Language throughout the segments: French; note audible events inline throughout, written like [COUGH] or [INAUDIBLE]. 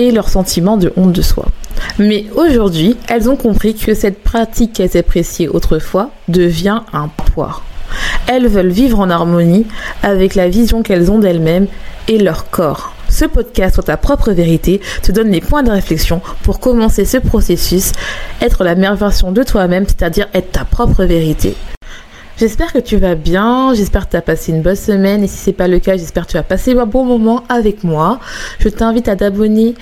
et leur sentiment de honte de soi. Mais aujourd'hui, elles ont compris que cette pratique qu'elles appréciaient autrefois devient un poids. Elles veulent vivre en harmonie avec la vision qu'elles ont d'elles-mêmes et leur corps. Ce podcast sur ta propre vérité te donne les points de réflexion pour commencer ce processus, être la meilleure version de toi-même, c'est-à-dire être ta propre vérité. J'espère que tu vas bien, j'espère que tu as passé une bonne semaine et si c'est pas le cas, j'espère que tu as passé un bon moment avec moi. Je t'invite à t'abonner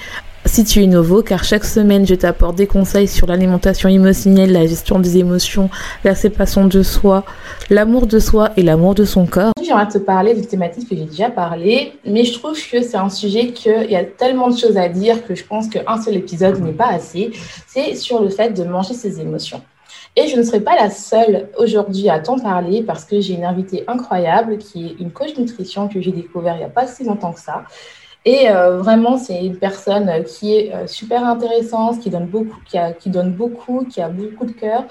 si tu es nouveau, car chaque semaine, je t'apporte des conseils sur l'alimentation émotionnelle, la gestion des émotions, la séparation de soi, l'amour de soi et l'amour de son corps. J'aimerais te parler d'une thématique que j'ai déjà parlé, mais je trouve que c'est un sujet qu'il y a tellement de choses à dire que je pense qu'un seul épisode n'est pas assez. C'est sur le fait de manger ses émotions. Et je ne serai pas la seule aujourd'hui à t'en parler parce que j'ai une invitée incroyable qui est une coach nutrition que j'ai découvert il n'y a pas si longtemps que ça. Et euh, vraiment, c'est une personne qui est euh, super intéressante, qui donne beaucoup, qui, a, qui donne beaucoup, qui a beaucoup de cœur.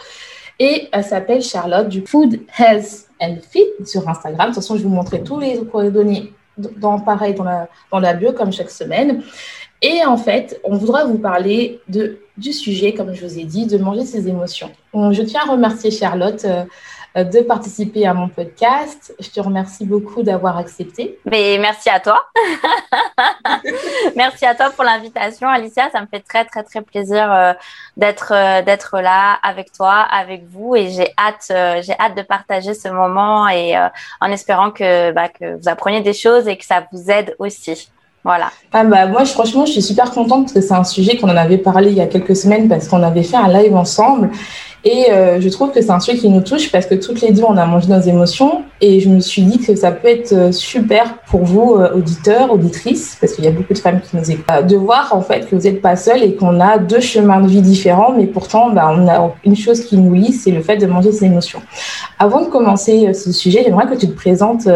Et elle s'appelle Charlotte du Food Health and Fit sur Instagram. De toute façon, je vais vous montrer tous les coordonnées dans pareil dans la, dans la bio comme chaque semaine. Et en fait, on voudra vous parler de, du sujet, comme je vous ai dit, de manger ses émotions. Je tiens à remercier Charlotte euh, de participer à mon podcast. Je te remercie beaucoup d'avoir accepté. Mais merci à toi. [LAUGHS] merci à toi pour l'invitation, Alicia. Ça me fait très, très, très plaisir euh, d'être euh, d'être là avec toi, avec vous. Et j'ai hâte, hâte de partager ce moment et en espérant que, bah, que vous appreniez des choses et que ça vous aide aussi. Voilà. Ah bah moi franchement je suis super contente parce que c'est un sujet qu'on en avait parlé il y a quelques semaines parce qu'on avait fait un live ensemble et euh, je trouve que c'est un sujet qui nous touche parce que toutes les deux on a mangé nos émotions et je me suis dit que ça peut être euh, super pour vous euh, auditeurs, auditrices parce qu'il y a beaucoup de femmes qui nous écoutent de voir en fait que vous n'êtes pas seuls et qu'on a deux chemins de vie différents mais pourtant bah, on a une chose qui nous lie c'est le fait de manger ses émotions. Avant de commencer ce sujet j'aimerais que tu te présentes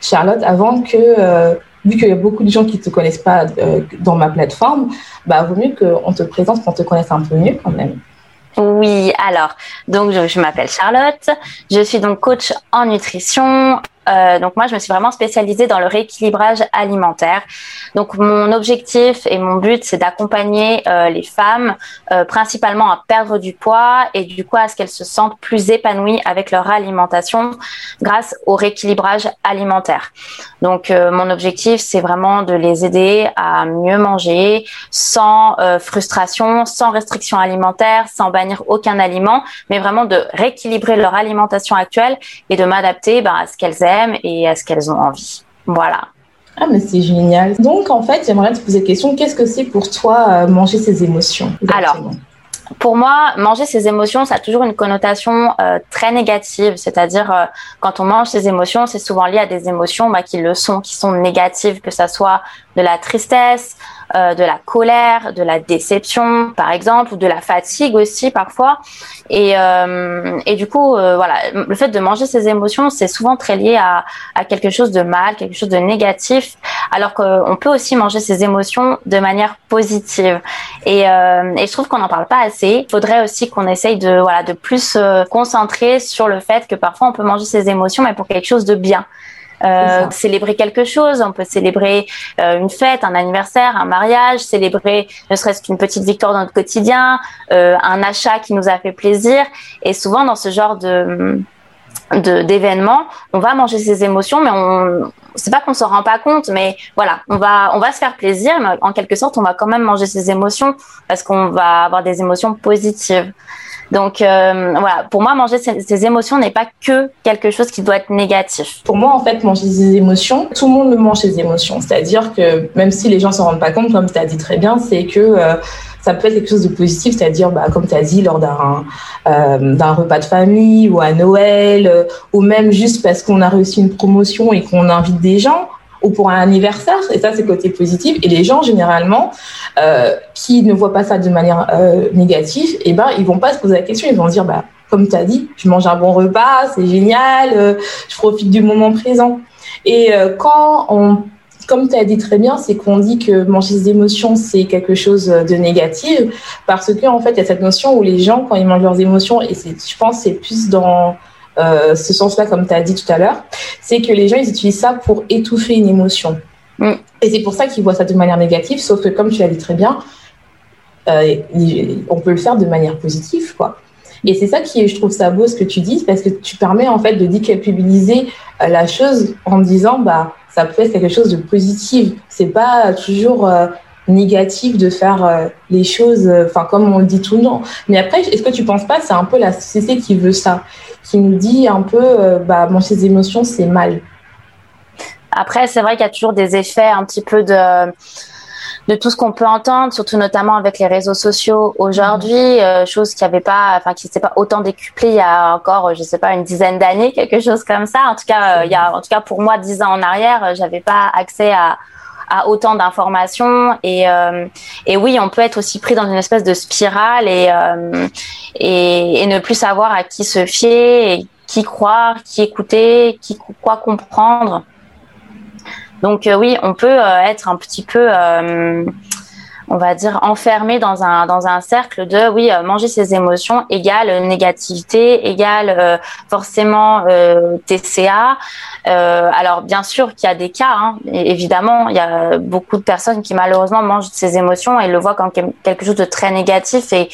Charlotte avant que vu qu'il y a beaucoup de gens qui ne te connaissent pas euh, dans ma plateforme, bah, vaut mieux qu'on te présente, qu'on te connaisse un peu mieux quand même. Oui, alors, donc je, je m'appelle Charlotte, je suis donc coach en nutrition, euh, donc moi, je me suis vraiment spécialisée dans le rééquilibrage alimentaire. Donc mon objectif et mon but, c'est d'accompagner euh, les femmes euh, principalement à perdre du poids et du coup à ce qu'elles se sentent plus épanouies avec leur alimentation grâce au rééquilibrage alimentaire. Donc mon objectif, c'est vraiment de les aider à mieux manger sans frustration, sans restriction alimentaire, sans bannir aucun aliment, mais vraiment de rééquilibrer leur alimentation actuelle et de m'adapter ben, à ce qu'elles aiment et à ce qu'elles ont envie. Voilà. Ah, mais c'est génial. Donc, en fait, j'aimerais te poser la question qu'est-ce que c'est pour toi euh, manger ses émotions Alors, pour moi, manger ses émotions, ça a toujours une connotation euh, très négative. C'est-à-dire, euh, quand on mange ses émotions, c'est souvent lié à des émotions bah, qui le sont, qui sont négatives, que ça soit de la tristesse, euh, de la colère, de la déception, par exemple, ou de la fatigue aussi parfois. Et, euh, et du coup, euh, voilà, le fait de manger ses émotions, c'est souvent très lié à, à quelque chose de mal, quelque chose de négatif, alors qu'on peut aussi manger ses émotions de manière positive. Et, euh, et je trouve qu'on n'en parle pas assez. Il faudrait aussi qu'on essaye de, voilà, de plus se concentrer sur le fait que parfois on peut manger ses émotions, mais pour quelque chose de bien. Euh, célébrer quelque chose. On peut célébrer euh, une fête, un anniversaire, un mariage, célébrer ne serait-ce qu'une petite victoire dans notre quotidien, euh, un achat qui nous a fait plaisir. Et souvent dans ce genre de d'événements, on va manger ses émotions, mais on c'est pas qu'on s'en rend pas compte, mais voilà, on va on va se faire plaisir, mais en quelque sorte, on va quand même manger ses émotions parce qu'on va avoir des émotions positives. Donc euh, voilà, pour moi, manger ses, émotions n'est pas que quelque chose qui doit être négatif. Pour moi, en fait, manger ses émotions, tout le monde mange ses émotions. C'est-à-dire que même si les gens s'en rendent pas compte, comme tu as dit très bien, c'est que euh, ça peut être quelque chose de positif, c'est-à-dire, bah, comme tu as dit, lors d'un euh, repas de famille ou à Noël, ou même juste parce qu'on a réussi une promotion et qu'on invite des gens ou pour un anniversaire, et ça c'est côté positif. Et les gens généralement euh, qui ne voient pas ça de manière euh, négative, eh ben ils vont pas se poser la question, ils vont dire bah comme tu as dit, je mange un bon repas, c'est génial, euh, je profite du moment présent. Et quand on comme tu as dit très bien, c'est qu'on dit que manger des émotions, c'est quelque chose de négatif, parce que en fait, il y a cette notion où les gens, quand ils mangent leurs émotions, et je pense c'est plus dans euh, ce sens-là, comme tu as dit tout à l'heure, c'est que les gens, ils utilisent ça pour étouffer une émotion. Mm. Et c'est pour ça qu'ils voient ça de manière négative, sauf que comme tu l'as dit très bien, euh, on peut le faire de manière positive, quoi. Et c'est ça qui je trouve ça beau ce que tu dis, parce que tu permets en fait de déculpabiliser euh, la chose en disant, bah, ça peut être quelque chose de positif. C'est pas toujours euh, négatif de faire euh, les choses, enfin comme on le dit tout le temps. Mais après, est-ce que tu penses pas, c'est un peu la société qui veut ça, qui nous dit un peu, bah, bon, ces émotions, c'est mal. Après, c'est vrai qu'il y a toujours des effets un petit peu de de tout ce qu'on peut entendre, surtout notamment avec les réseaux sociaux aujourd'hui, mhm. euh, chose qui avait pas, enfin qui s'était pas autant décuplée il y a encore, je sais pas, une dizaine d'années, [LAUGHS] quelque chose comme ça. En tout cas, euh, il y a, en tout cas pour moi, dix ans en arrière, euh, j'avais pas accès à à autant d'informations et et oui on peut être aussi pris dans une espèce de spirale et, et et ne plus savoir à qui se fier et qui croire qui écouter qui quoi comprendre. Donc euh, oui, on peut euh, être un petit peu euh, on va dire enfermé dans un dans un cercle de oui manger ses émotions égale négativité égale forcément TCA alors bien sûr qu'il y a des cas hein, évidemment il y a beaucoup de personnes qui malheureusement mangent ses émotions et le voient comme quelque chose de très négatif et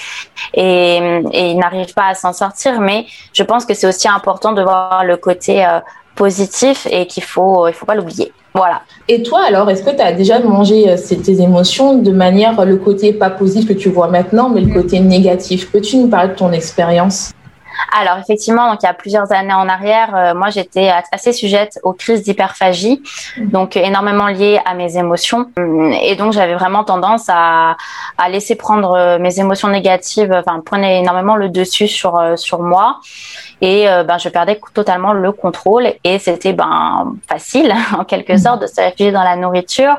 et, et ils n'arrivent pas à s'en sortir. Mais je pense que c'est aussi important de voir le côté positif et qu'il faut il faut pas l'oublier voilà. Et toi, alors, est-ce que tu as déjà mangé euh, tes émotions de manière, le côté pas positif que tu vois maintenant, mais le côté négatif? Peux-tu nous parler de ton expérience? Alors effectivement, donc il y a plusieurs années en arrière, euh, moi j'étais assez sujette aux crises d'hyperphagie, donc énormément liées à mes émotions, et donc j'avais vraiment tendance à, à laisser prendre euh, mes émotions négatives, enfin prenait énormément le dessus sur sur moi, et euh, ben je perdais totalement le contrôle. Et c'était ben facile [LAUGHS] en quelque mmh. sorte de se réfugier dans la nourriture.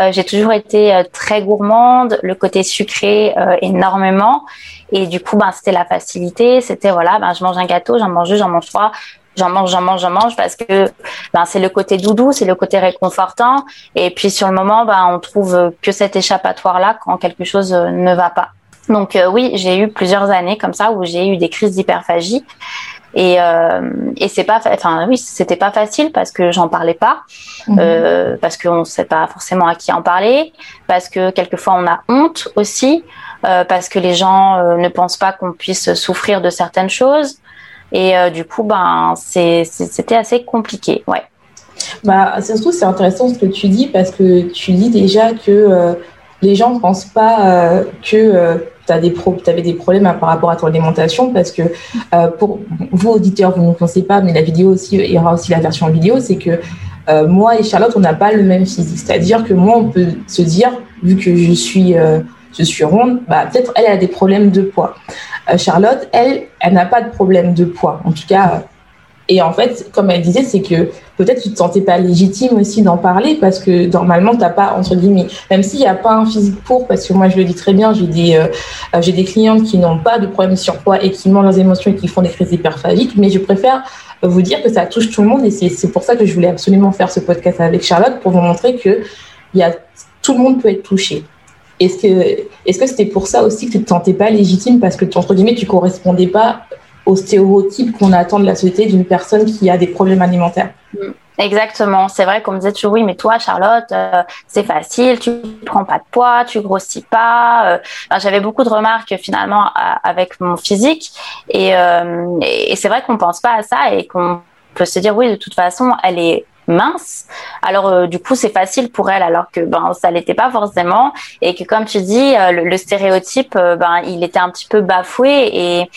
Euh, j'ai toujours été euh, très gourmande, le côté sucré énormément et du coup ben c'était la facilité, c'était voilà ben je mange un gâteau, j'en mange deux, j'en mange trois, j'en mange, j'en mange, j'en mange parce que ben, c'est le côté doudou, c'est le côté réconfortant. Et puis sur le moment, ben, on trouve que cet échappatoire-là quand quelque chose ne va pas. Donc oui, j'ai eu plusieurs années comme ça où j'ai eu des crises d'hyperphagie. Et, euh, et c'est pas, enfin oui, c'était pas facile parce que j'en parlais pas, mhm. euh, parce qu'on ne sait pas forcément à qui en parler, parce que quelquefois on a honte aussi, euh, parce que les gens euh, ne pensent pas qu'on puisse souffrir de certaines choses. Et euh, du coup, ben, c'était assez compliqué, ouais. Bah, surtout, c'est intéressant ce que tu dis parce que tu dis déjà que euh, les gens ne pensent pas que tu des avais des problèmes par rapport à ton alimentation parce que euh, pour vous auditeurs, vous ne pensez pas, mais la vidéo aussi, il y aura aussi la version vidéo, c'est que euh, moi et Charlotte, on n'a pas le même physique. C'est-à-dire que moi, on peut se dire, vu que je suis, euh, je suis ronde, bah, peut-être elle, a des problèmes de poids. Charlotte, elle, elle n'a pas de problème de poids. En tout cas, et en fait, comme elle disait, c'est que peut-être tu te sentais pas légitime aussi d'en parler parce que normalement t'as pas entre guillemets, même s'il n'y a pas un physique pour, parce que moi je le dis très bien, j'ai des euh, des clientes qui n'ont pas de problème surpoids et qui mangent leurs émotions et qui font des crises hyperphagiques, mais je préfère vous dire que ça touche tout le monde et c'est pour ça que je voulais absolument faire ce podcast avec Charlotte pour vous montrer que y a tout le monde peut être touché. Est-ce que est-ce que c'était pour ça aussi que tu te sentais pas légitime parce que entre guillemets tu correspondais pas aux stéréotypes qu'on attend de la société d'une personne qui a des problèmes alimentaires? Mm. Exactement. C'est vrai qu'on me disait toujours oui, mais toi, Charlotte, euh, c'est facile, tu prends pas de poids, tu grossis pas. Euh. J'avais beaucoup de remarques finalement avec mon physique, euh, et, et c'est vrai qu'on pense pas à ça et qu'on peut se dire oui, de toute façon, elle est mince. Alors du coup c'est facile pour elle alors que ben ça l'était pas forcément et que comme tu dis le, le stéréotype ben il était un petit peu bafoué et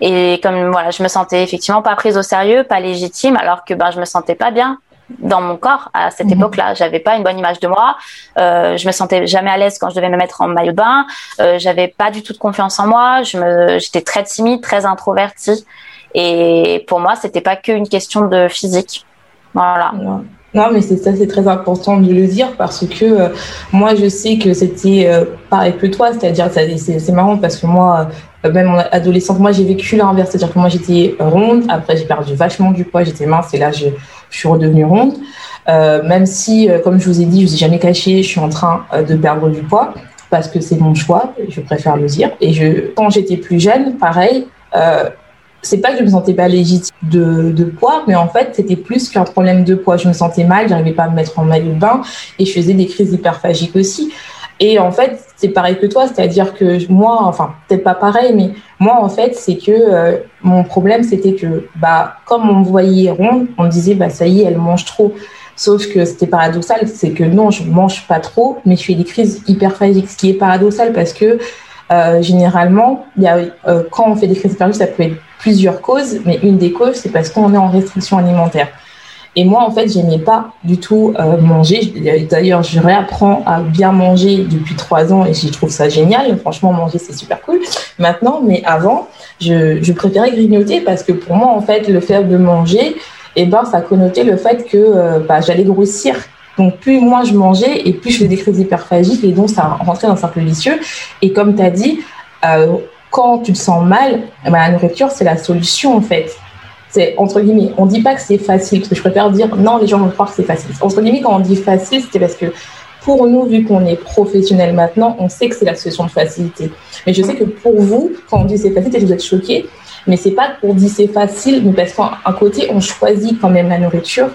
et comme voilà, je me sentais effectivement pas prise au sérieux, pas légitime, alors que ben je me sentais pas bien dans mon corps à cette mhm. époque-là. J'avais pas une bonne image de moi. Euh, je me sentais jamais à l'aise quand je devais me mettre en maillot de bain. Euh, j'avais pas du tout de confiance en moi. Je me, j'étais très timide, très introvertie. Et pour moi, c'était pas qu'une question de physique. Voilà. Non, mais c'est ça, c'est très important de le dire parce que euh, moi, je sais que c'était euh, pareil que toi, c'est-à-dire, c'est marrant parce que moi, euh, même en adolescente, moi, j'ai vécu l'inverse, c'est-à-dire que moi, j'étais ronde, après, j'ai perdu vachement du poids, j'étais mince et là, je, suis redevenue ronde. même si, comme je vous ai dit, je vous ai jamais caché, je suis en train de perdre du poids parce que c'est mon choix, je préfère le dire. Et quand j'étais plus jeune, pareil, c'est pas que je me sentais pas légitime de, de poids, mais en fait, c'était plus qu'un problème de poids. Je me sentais mal, j'arrivais pas à me mettre en maillot de bain et je faisais des crises hyperphagiques aussi. Et en fait, c'est pareil que toi, c'est-à-dire que moi, enfin, peut-être pas pareil, mais moi, en fait, c'est que euh, mon problème, c'était que, bah, comme on me voyait ronde, on me disait, bah, ça y est, elle mange trop. Sauf que c'était paradoxal, c'est que non, je mange pas trop, mais je fais des crises hyperphagiques, ce qui est paradoxal parce que euh, généralement, y a, euh, quand on fait des crises hyperphagiques, ça peut être plusieurs causes, mais une des causes, c'est parce qu'on est en restriction alimentaire. Et moi, en fait, j'aimais pas du tout euh, manger. D'ailleurs, je réapprends à bien manger depuis trois ans et je trouve ça génial. Franchement, manger, c'est super cool. Maintenant, mais avant, je, préférais grignoter parce que pour moi, en fait, le fait de manger, eh ben, ça connotait le fait que bah, j'allais grossir. Donc, plus moi je mangeais et plus je faisais des crises hyperphagiques et donc ça rentrait dans un cercle vicieux. Et comme tu as dit, euh, quand tu te sens mal, ben, la nourriture, c'est la solution en fait. C'est entre guillemets, on dit pas que c'est facile, parce que je préfère dire non, les gens vont croire que c'est facile. Entre guillemets, quand on dit facile, c'est parce que pour nous, vu qu'on est professionnel maintenant, on sait que c'est la solution de facilité. Mais je sais que pour vous, quand on dit c'est facile, vous êtes choqués. Mais c'est pas pour dire c'est facile, mais parce qu'à côté, on choisit quand même la nourriture.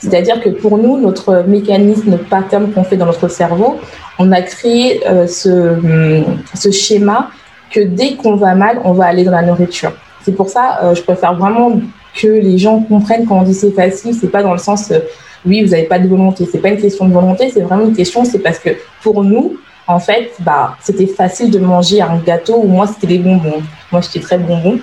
C'est-à-dire que pour nous, notre mécanisme, notre pattern qu'on fait dans notre cerveau, on a créé euh, ce, ce schéma que dès qu'on va mal, on va aller dans la nourriture. C'est pour ça, euh, je préfère vraiment que les gens comprennent quand on dit c'est facile, c'est pas dans le sens euh, oui, vous n'avez pas de volonté. C'est pas une question de volonté, c'est vraiment une question, c'est parce que pour nous, en fait, bah, c'était facile de manger un gâteau ou moi, c'était des bonbons. Moi, j'étais très bonbon.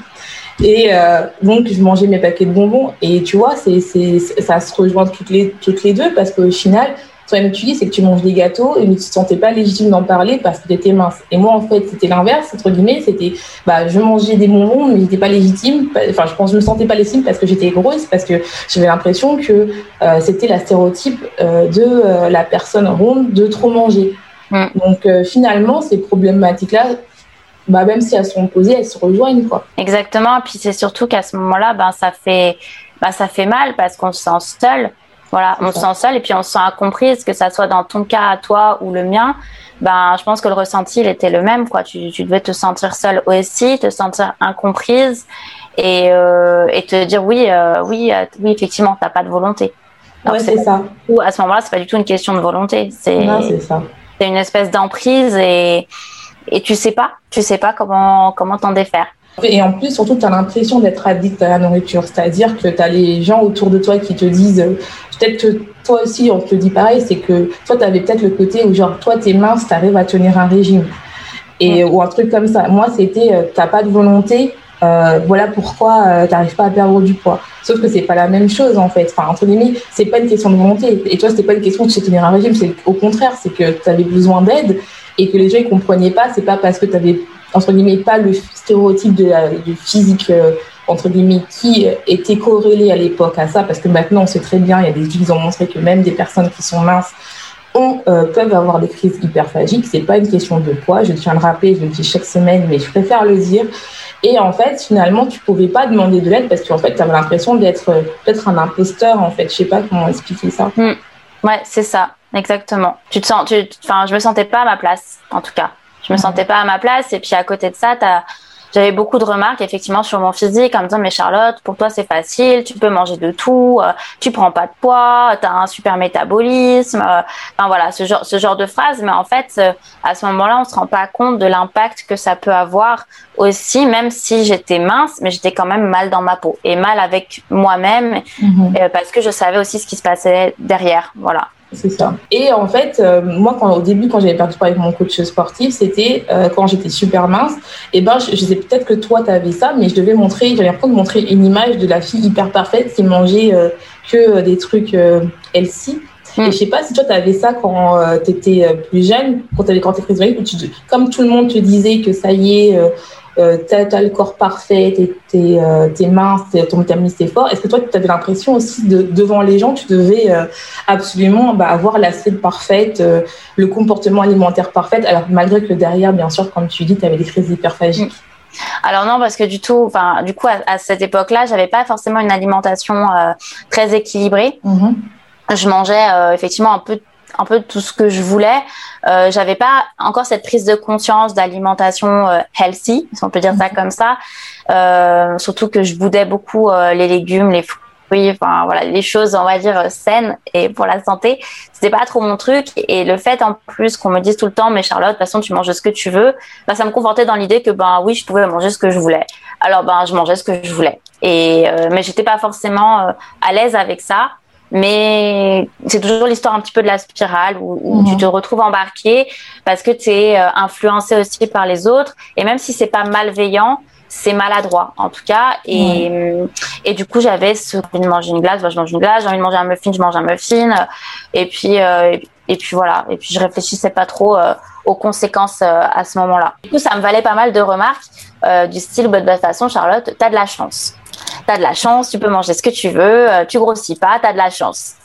Et euh, donc, je mangeais mes paquets de bonbons. Et tu vois, c'est, c'est, ça se rejoint toutes les, toutes les deux parce qu'au final, toi-même tu dis, c'est que tu manges des gâteaux et tu ne te sentais pas légitime d'en parler parce que tu étais mince. Et moi, en fait, c'était l'inverse, entre guillemets, c'était, bah, je mangeais des bonbons, mais j'étais pas légitime. Enfin, je pense, je me sentais pas légitime parce que j'étais grosse, parce que j'avais l'impression que euh, c'était la stéréotype euh, de euh, la personne ronde de trop manger. Mm. Donc, finalement, ces problématiques-là, bah, même si elles sont posées, elles se rejoignent, quoi. Exactement. Puis c'est surtout qu'à ce moment-là, ben, ça fait, ben, ça fait mal parce qu'on se sent seul. Voilà, on se sent seul et puis on se sent incomprise, que ça soit dans ton cas à toi ou le mien. Ben, je pense que le ressenti, il était le même, quoi. Tu, tu devais te sentir seule aussi, te sentir incomprise et, euh, et te dire oui, euh, oui, euh, oui, effectivement, t'as pas de volonté. Ouais, c'est ça. Ou à ce moment-là, c'est pas du tout une question de volonté. C'est une espèce d'emprise et et tu sais pas, tu sais pas comment comment t'en défaire. Et en plus, surtout, tu as l'impression d'être addict à la nourriture. C'est-à-dire que tu as les gens autour de toi qui te disent, peut-être que toi aussi, on te dit pareil, c'est que toi, tu avais peut-être le côté où, genre, toi, tu es mince, tu arrives à tenir un régime. Et, Ou un truc comme ça. Moi, c'était, euh, tu pas de volonté, euh, voilà pourquoi euh, tu n'arrives pas à perdre du poids. Sauf que c'est pas la même chose en fait. Enfin, entre guillemets, c'est pas une question de volonté. Et toi, c'était pas une question de tenir un régime. C'est au contraire, c'est que tu avais besoin d'aide et que les gens ne comprenaient pas. C'est pas parce que tu avais entre guillemets, pas le stéréotype de, de physique, euh, entre guillemets, qui était corrélé à l'époque à ça, parce que maintenant, on sait très bien, il y a des études qui ont montré que même des personnes qui sont minces ont, euh, peuvent avoir des crises hyperphagiques. C'est pas une question de poids. Je tiens à le rappeler, je le dis chaque semaine, mais je préfère le dire. Et en fait, finalement, tu pouvais pas demander de l'aide parce qu'en fait, tu avais l'impression d'être peut-être un imposteur, en fait. Je sais pas comment expliquer ça. Hmm. Ouais, c'est ça, exactement. Tu te sens, tu, enfin, je me sentais pas à ma place, en tout cas. Je me sentais pas à ma place. Et puis à côté de ça, j'avais beaucoup de remarques effectivement sur mon physique en me disant mais Charlotte pour toi c'est facile tu peux manger de tout euh, tu prends pas de poids tu as un super métabolisme euh, enfin voilà ce genre ce genre de phrases mais en fait euh, à ce moment-là on se rend pas compte de l'impact que ça peut avoir aussi même si j'étais mince mais j'étais quand même mal dans ma peau et mal avec moi-même mm-hmm. parce que je savais aussi ce qui se passait derrière voilà c'est ça. Et en fait, euh, moi, quand, au début, quand j'avais perdu poids avec mon coach sportif, c'était euh, quand j'étais super mince. Et ben, je, sais peut-être que toi, tu avais ça, mais je devais montrer, j'avais l'impression de montrer une image de la fille hyper parfaite qui mangeait euh, que des trucs healthy. Mm. Et je sais pas si toi, tu avais ça quand tu étais plus jeune, quand tu avais quand tu comme tout le monde te disait que ça y est, euh, tu as, le corps parfait, t'es es, mince, ton métabolisme est fort. Est-ce que toi, tu avais l'impression aussi de devant les gens, tu devais absolument bah, avoir la cible parfaite, le comportement alimentaire parfait, alors malgré que derrière, bien sûr, comme tu dis, tu avais des crises d'hyperphagie. Mm. Alors non, parce que du tout, enfin, du coup, à, cette époque-là, j'avais pas forcément une alimentation très équilibrée. Mm-hmm. Je mangeais effectivement un peu un peu tout ce que je voulais. Euh, j'avais pas encore cette prise de conscience d'alimentation euh, healthy, si on peut dire ça mhm. comme ça. Euh, surtout que je boudais beaucoup les légumes, les fruits, enfin voilà, les choses, on va dire saines et pour la santé. C'était pas trop mon truc. Et le fait en plus qu'on me dise tout le temps, mais Charlotte, de toute façon, tu manges ce que tu veux, bah, ça me confortait dans l'idée que ben oui, je pouvais manger ce que je voulais. Alors ben je mangeais ce que je voulais. Et mais j'étais pas forcément à l'aise avec ça. Mais c'est toujours l'histoire un petit peu de la spirale où, tu mhm. te retrouves embarqué parce que tu es euh, influencé aussi par les autres. Et même si c'est pas malveillant, c'est maladroit en tout cas. Et, et du coup, j'avais ce envie de manger une glace, bah, je mange une glace. J'ai envie de manger un muffin, je mange un muffin. Et puis, euh, et, puis voilà. Et puis je réfléchissais pas trop euh, aux conséquences à ce moment-là. Du coup, ça me valait pas mal de remarques du style, bah, de toute façon, Charlotte, t'as de la chance t'as de la chance, tu peux manger ce que tu veux, euh, tu grossis pas, t'as de la chance.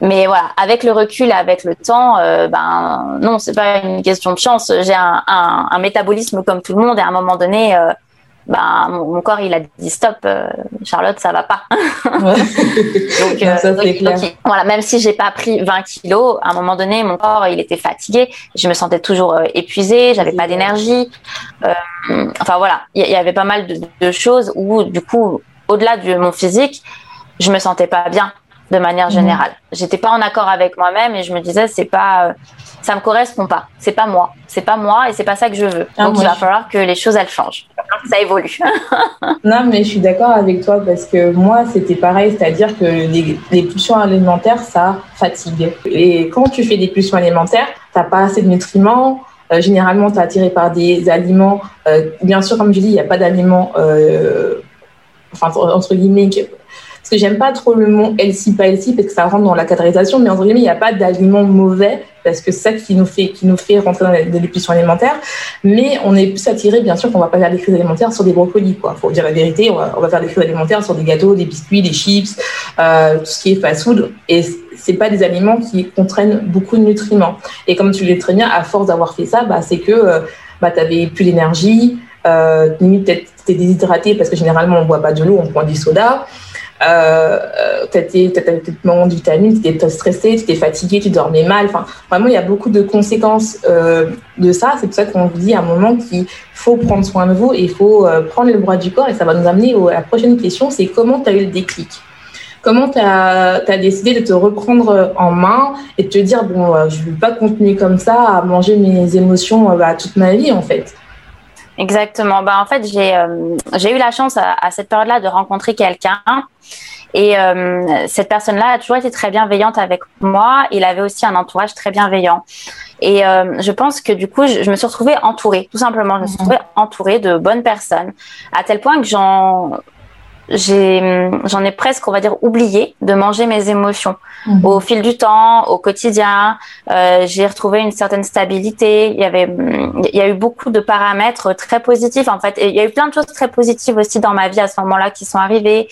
Mais voilà, avec le recul, avec le temps, euh, ben non, c'est pas une question de chance. J'ai un, métabolisme comme tout le monde et à un moment donné, euh, ben mon, corps il a dit stop, Charlotte, ça va pas. [LAUGHS] donc, voilà, même si j'ai pas pris 20 kilos, à un moment donné, mon corps il était fatigué, je me sentais toujours épuisée, j'avais pas d'énergie. enfin voilà, il y, avait pas mal de, de choses où du coup au-delà de mon physique, je me sentais pas bien de manière mhm. générale. J'étais pas en accord avec moi-même et je me disais c'est pas euh, ça me correspond pas, c'est pas moi, c'est pas moi et c'est pas ça que je veux. Ah, Donc il va falloir que les choses elles changent, ça évolue. [LAUGHS] non mais je suis d'accord avec toi parce que moi c'était pareil, c'est-à-dire que les, pulsions alimentaires ça fatigue. Et quand tu fais des pulsions alimentaires, t'as pas assez de nutriments. Euh, généralement, tu es attiré par des aliments. Euh, bien sûr, comme je dis, il n'y a pas d'aliments enfin entre guillemets, que j'aime pas trop le mot healthy, pas healthy, parce que ça rentre dans la cadréisation, mais entre guillemets, il n'y a pas d'aliments mauvais, parce que c'est ça qui nous fait, qui nous fait rentrer dans les pulsions alimentaires. Mais on est plus attiré, bien sûr, qu'on va pas faire des crises alimentaires sur des brocolis, quoi. Faut dire la vérité, on va, faire des crises alimentaires sur des gâteaux, des biscuits, des chips, euh, tout ce qui est fast food. Et c'est pas des aliments qui contraignent beaucoup de nutriments. Et comme tu l'as très bien, à force d'avoir fait ça, bah, c'est que, euh, bah, tu avais plus d'énergie, euh, limite t'es déshydraté parce que généralement on boit pas de l'eau, on prend du soda. Euh, t'as peut-être manque de vitamines, tu étais stressé, tu étais fatigué, tu dormais mal. Enfin, vraiment, il y a beaucoup de conséquences euh, de ça. C'est pour ça qu'on vous dit à un moment qu'il faut prendre soin de vous et il faut euh, prendre le bras du corps. Et ça va nous amener à la prochaine question, c'est comment tu as eu le déclic? Comment tu as, décidé de te reprendre en main et de te dire, bon, euh, je ne vais pas continuer comme ça à manger mes émotions bah, toute ma vie, en fait? Exactement. Bah, en fait, j'ai euh, j'ai eu la chance à, à cette période-là de rencontrer quelqu'un. Et euh, cette personne-là a toujours été très bienveillante avec moi. Il avait aussi un entourage très bienveillant. Et euh, je pense que du coup, je, je, me suis retrouvée entourée, tout simplement. Je me suis mhm. retrouvée entourée de bonnes personnes, à tel point que j'en j'en ai, presque, on va dire, oublié de manger mes émotions. Mhm. Au fil du temps, au quotidien, euh, j'ai retrouvé une certaine stabilité. Il y avait, il y a eu beaucoup de paramètres très positifs en fait. Et il y a eu plein de choses très positives aussi dans ma vie à ce moment-là qui sont arrivées.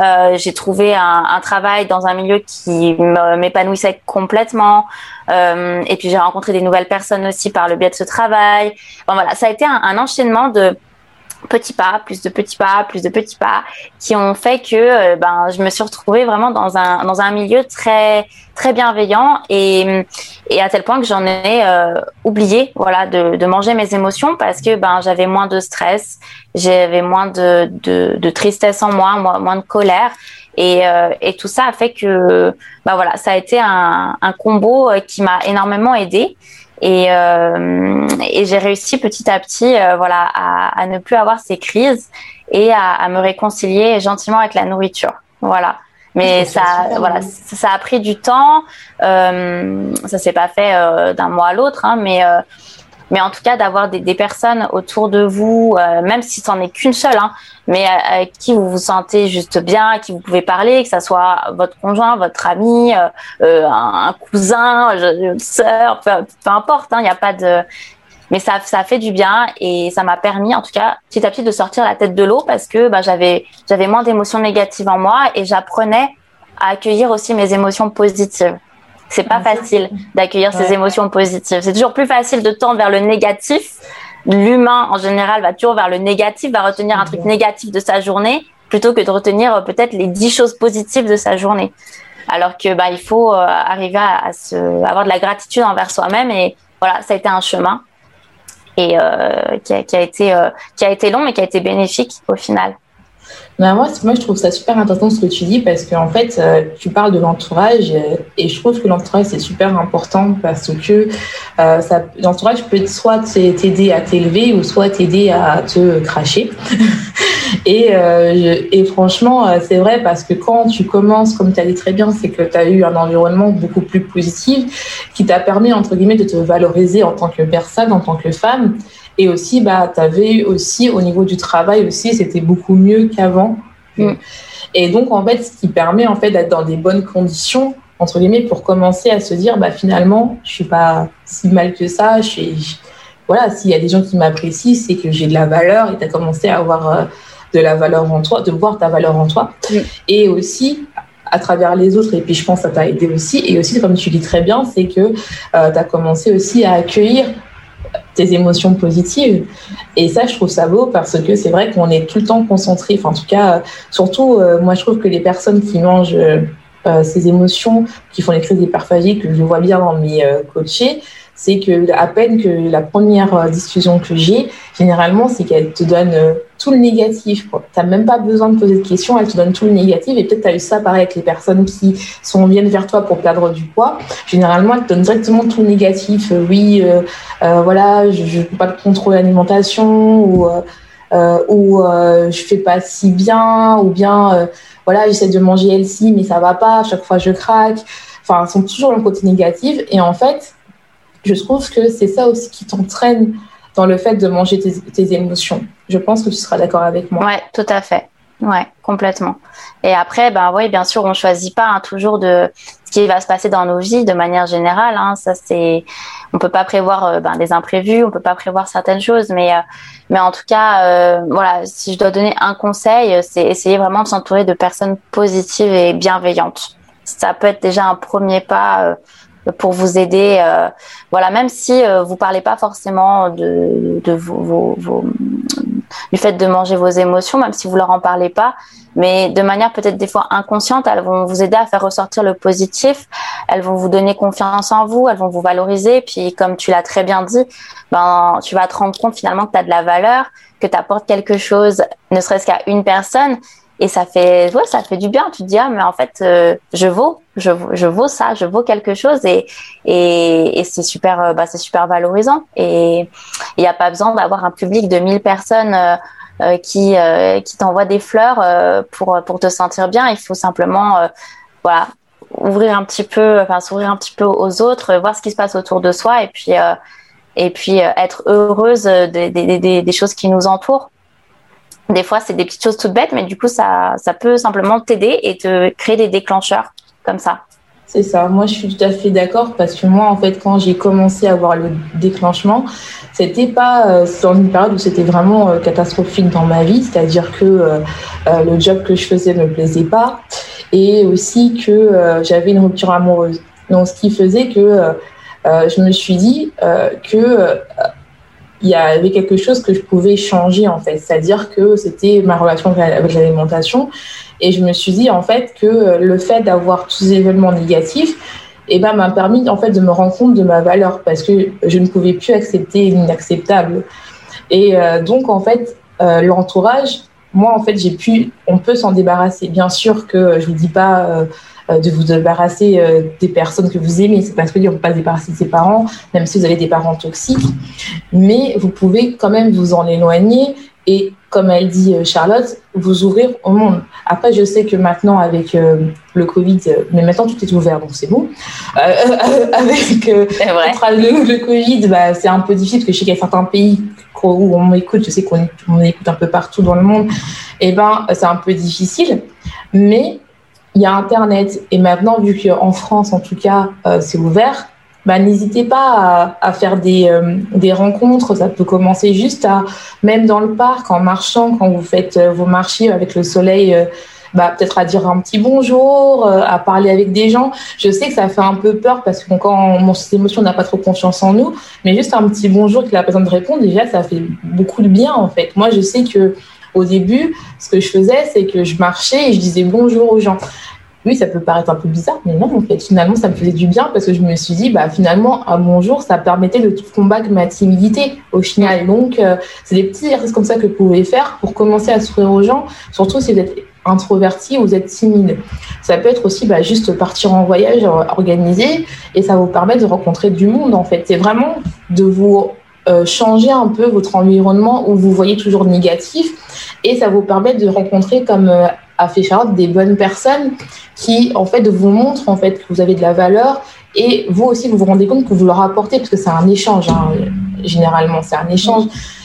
Euh, j'ai trouvé un, un, travail dans un milieu qui m'épanouissait complètement. Euh, et puis j'ai rencontré des nouvelles personnes aussi par le biais de ce travail. Enfin, voilà, ça a été un, un enchaînement de petits pas, plus de petits pas, plus de petits pas, qui ont fait que euh, ben je me suis retrouvée vraiment dans un dans un milieu très très bienveillant et et à tel point que j'en ai euh, oublié voilà de, de manger mes émotions parce que ben j'avais moins de stress, j'avais moins de, de, de tristesse en moi, moins, moins de colère et euh, et tout ça a fait que ben voilà ça a été un un combo qui m'a énormément aidé et, euh, et j'ai réussi petit à petit, euh, voilà, à, à, ne plus avoir ces crises et à, à, me réconcilier gentiment avec la nourriture. Voilà. Mais ça, voilà, ça, a pris du temps. Euh, ça s'est pas fait euh, d'un mois à l'autre, hein, mais euh, mais en tout cas d'avoir des, personnes autour de vous, euh, même si c'en est qu'une seule, hein, mais avec qui vous vous sentez juste bien, à qui vous pouvez parler, que ça soit votre conjoint, votre ami, euh, euh un, cousin, une sœur, peu, peu importe, hein, il n'y a pas de mais ça, ça fait du bien et ça m'a permis, en tout cas, petit à petit, de sortir la tête de l'eau parce que bah, j'avais, j'avais moins d'émotions négatives en moi et j'apprenais à accueillir aussi mes émotions positives. C'est pas facile d'accueillir ces émotions positives. C'est toujours plus facile de tendre vers le négatif. L'humain, en général, va toujours vers le négatif, va retenir un truc négatif de sa journée plutôt que de retenir euh, peut-être les dix choses positives de sa journée. Alors que bah, il faut euh, arriver à, se, avoir de la gratitude envers soi-même et voilà, ça a été un chemin et euh, qui, a, qui, a, été qui a été long mais qui a été bénéfique au final. Moi, moi, je trouve ça super intéressant ce que tu dis parce qu'en en fait, euh, tu parles de l'entourage et je trouve que l'entourage, c'est super important parce que euh, l'entourage peut soit t'aider à t'élever ou soit t'aider à te cracher. [LAUGHS] et, euh, et franchement, c'est vrai parce que quand tu commences, comme tu as dit très bien, c'est que tu as eu un environnement beaucoup plus positif qui t'a permis, entre guillemets, de te valoriser en tant que personne, en tant que femme. Et aussi, bah, tu avais aussi au niveau du travail aussi, c'était beaucoup mieux qu'avant. Mm. Et donc, en fait, ce qui permet en fait d'être dans des bonnes conditions, entre guillemets, pour commencer à se dire, bah, finalement, je suis pas si mal que ça. Je suis, voilà, s'il y a des gens qui m'apprécient, c'est que j'ai de la valeur et tu as commencé à avoir euh, de la valeur en toi, de voir ta valeur en toi. Mm. Et aussi, à travers les autres, et puis je pense que ça t'a aidé aussi. Et aussi, comme tu dis très bien, c'est que euh, tu as commencé aussi à accueillir tes émotions positives. Et ça, je trouve ça beau parce que c'est vrai qu'on est tout le temps concentré. Enfin, en tout cas, surtout, euh, moi, je trouve que les personnes qui mangent euh, ces émotions, qui font les crises d'hyperphagie, que je vois bien dans mes euh, coachés, c'est que à peine que la première euh, discussion que j'ai, généralement, c'est qu'elle te donne euh, tout le négatif. Tu n'as même pas besoin de poser de questions, elle te donne tout le négatif. Et peut-être tu as eu ça pareil avec les personnes qui sont, viennent vers toi pour perdre du poids. Généralement, elle te donne directement tout le négatif. Euh, oui, voilà, je ne peux pas contrôler l'alimentation ou, ou je fais pas si bien ou bien voilà, j'essaie de manger healthy mais ça va pas, à chaque fois je craque. Enfin, elles sont toujours le côté négatif. Et en fait, je trouve que c'est ça aussi qui t'entraîne dans le fait de manger tes, émotions. Je pense que tu seras d'accord avec moi. Ouais, tout à fait. Ouais, complètement. Et après, ben oui, bien sûr, on choisit pas hein, toujours de ce qui va se passer dans nos vies de manière générale. Hein, ça, c'est, on peut pas prévoir euh, ben, des imprévus, on peut pas prévoir certaines choses, mais euh, mais en tout cas, euh, voilà, si je dois donner un conseil, c'est essayer vraiment de s'entourer de personnes positives et bienveillantes. Ça peut être déjà un premier pas pour vous aider. Euh, voilà, même si euh, vous parlez pas forcément de, de vos, vos, du fait de manger vos émotions, même si vous leur en parlez pas, mais de manière peut-être des fois inconsciente, elles vont vous aider à faire ressortir le positif. Elles vont vous donner confiance en vous, elles vont vous valoriser. Puis comme tu l'as très bien dit, ben tu vas te rendre compte finalement que tu as de la valeur, que tu apportes quelque chose, ne serait-ce qu'à une personne et ça fait ouais ça fait du bien. Tu te dis ah mais en fait euh, je vaux je, je vaux ça je vaux quelque chose. Et et, c'est super euh, bah c'est super valorisant. Et il n'y a pas besoin d'avoir un public de 1000 personnes euh, qui qui t'envoient des fleurs pour pour te sentir bien. Il faut simplement voilà ouvrir un petit peu enfin s'ouvrir un petit peu aux autres voir ce qui se passe autour de soi et puis et puis être heureuse des, des choses qui nous entourent des fois, c'est des petites choses toutes bêtes, mais du coup, ça, ça peut simplement t'aider et te créer des déclencheurs comme ça. C'est ça. Moi, je suis tout à fait d'accord parce que moi, en fait, quand j'ai commencé à voir le déclenchement, c'était pas euh, dans une période où c'était vraiment euh, catastrophique dans ma vie, c'est-à-dire que euh, le job que je faisais ne me plaisait pas et aussi que j'avais une rupture amoureuse. Donc, ce qui faisait que je me suis dit que il y avait quelque chose que je pouvais changer en fait, c'est-à-dire que c'était ma relation avec l'alimentation et je me suis dit en fait que le fait d'avoir tous ces événements négatifs eh ben, m'a permis en fait de me rendre compte de ma valeur parce que je ne pouvais plus accepter l'inacceptable. Et euh, donc en fait, euh, l'entourage, moi en fait, j'ai pu, on peut s'en débarrasser. Bien sûr que je vous dis pas euh, euh, de vous débarrasser euh, des personnes que vous aimez. C'est parce que on ne peut pas se débarrasser de ses parents, même si vous avez des parents toxiques. Mais vous pouvez quand même vous en éloigner et, comme elle dit euh, Charlotte, vous ouvrir au monde. Après, je sais que maintenant, avec le Covid, mais maintenant tout est ouvert, donc c'est bon. [LAUGHS] avec le, le, Covid, bah, c'est un peu difficile parce que je sais qu'il y a certains pays où on m'écoute, je sais qu'on écoute un peu partout dans le monde, et eh ben c'est un peu difficile. Mais il y a Internet. Et maintenant, vu qu'en France, en tout cas, euh, c'est ouvert, bah, n'hésitez pas à, faire des, des, rencontres. Ça peut commencer juste à, même dans le parc, en marchant, quand vous faites vos marchés avec le soleil bah, peut-être à dire un petit bonjour, euh, à parler avec des gens. Je sais que ça fait un peu peur parce que quand mon système émotion n'a pas trop confiance en nous, mais juste un petit bonjour qu'il a besoin de répondre, déjà, ça fait beaucoup de bien en fait. Moi, je sais que au début, ce que je faisais, c'est que je marchais et je disais bonjour aux gens. Oui, ça peut paraître un peu bizarre, mais non, en fait, finalement, ça me faisait du bien parce que je me suis dit, bah, finalement, un bonjour, ça permettait de combattre ma timidité au final. Donc, euh, c'est des petits exercices comme ça que vous pouvez faire pour commencer à sourire aux gens, surtout si vous êtes introverti ou vous êtes timide. Ça peut être aussi bah, juste partir en voyage organisé et ça vous permet de rencontrer du monde en fait. C'est vraiment de vous euh, changer un peu votre environnement où vous voyez toujours négatif et ça vous permet de rencontrer comme euh, a fait Charlotte des bonnes personnes qui en fait vous montrent en fait que vous avez de la valeur et vous aussi vous vous rendez compte que vous leur apportez parce que c'est un échange hein, généralement c'est un échange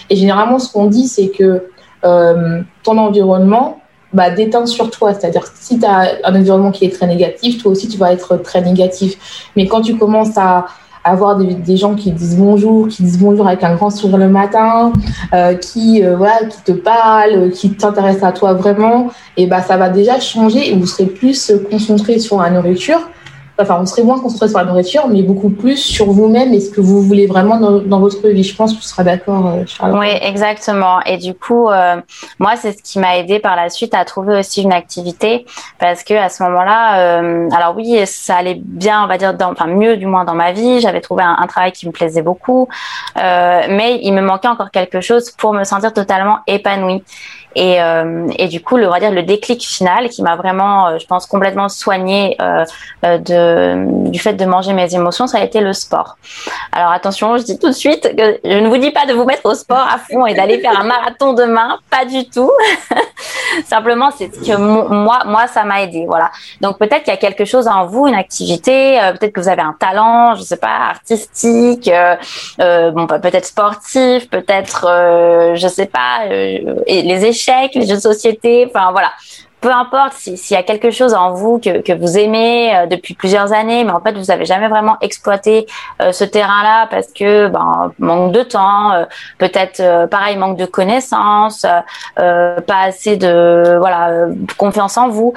et généralement ce qu'on dit c'est que euh, ton environnement bah, déteint sur toi. C'est-à-dire si tu as un environnement qui est très négatif, toi aussi, tu vas être très négatif. Mais quand tu commences à avoir des, gens qui disent bonjour, qui disent bonjour avec un grand sourire le matin, euh, qui euh, voilà, qui te parlent, qui t'intéressent à toi vraiment, et bah ça va déjà changer et vous serez plus concentré sur la nourriture enfin, on serait moins concentré sur la nourriture, mais beaucoup plus sur vous-même et ce que vous voulez vraiment dans, votre vie. Je pense que tu seras d'accord, euh, Charlotte. Oui, exactement. Et du coup, euh, moi, c'est ce qui m'a aidé par la suite à trouver aussi une activité parce que à ce moment-là, euh, alors oui, ça allait bien, on va dire, enfin mieux du moins dans ma vie. J'avais trouvé un, un, travail qui me plaisait beaucoup, mais il me manquait encore quelque chose pour me sentir totalement épanouie. Et, euh, et du coup, le, on va dire le déclic final qui m'a vraiment, euh, je pense, complètement soigné euh, du fait de manger mes émotions, ça a été le sport. Alors attention, je dis tout de suite que je ne vous dis pas de vous mettre au sport à fond et d'aller faire un marathon demain, pas du tout. [LAUGHS] [LAUGHS] Simplement, c'est que moi, moi, ça m'a aidé. Voilà. Donc peut-être qu'il y a quelque chose en vous, une activité, peut-être que vous avez un talent, je sais pas, artistique, euh, bon, peut-être sportif, peut-être, je sais pas, et les échecs les jeux de société, enfin voilà. Peu importe s'il y a quelque chose en vous que, que vous aimez euh, depuis plusieurs années, mais en fait vous avez jamais vraiment exploité euh, ce terrain-là parce que ben manque de temps, euh, peut-être pareil manque de connaissances, pas assez de voilà confiance en vous.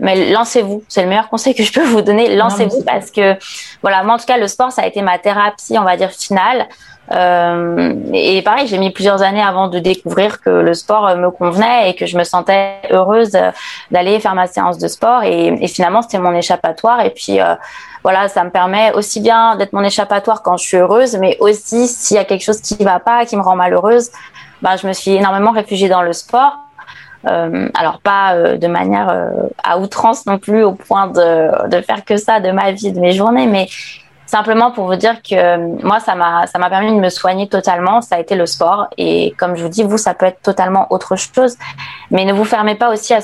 mais lancez-vous, c'est le meilleur conseil que je peux vous donner. Lancez-vous parce que voilà moi en tout cas le sport ça a été ma thérapie on va dire finale. Euh, et pareil, j'ai mis plusieurs années avant de découvrir que le sport euh, me convenait et que je me sentais heureuse euh, d'aller faire ma séance de sport. Et, finalement, c'était mon échappatoire. Et puis, voilà, ça me permet aussi bien d'être mon échappatoire quand je suis heureuse, mais aussi s'il y a quelque chose qui va pas, qui me rend malheureuse, ben, je me suis énormément réfugiée dans le sport. Alors pas de manière à outrance non plus au point de faire que ça de ma vie, de mes journées, mais Simplement pour vous dire que euh, moi, ça m'a, ça m'a permis de me soigner totalement. Ça a été le sport. Et comme je vous dis, vous, ça peut être totalement autre chose. Mais ne vous fermez pas aussi à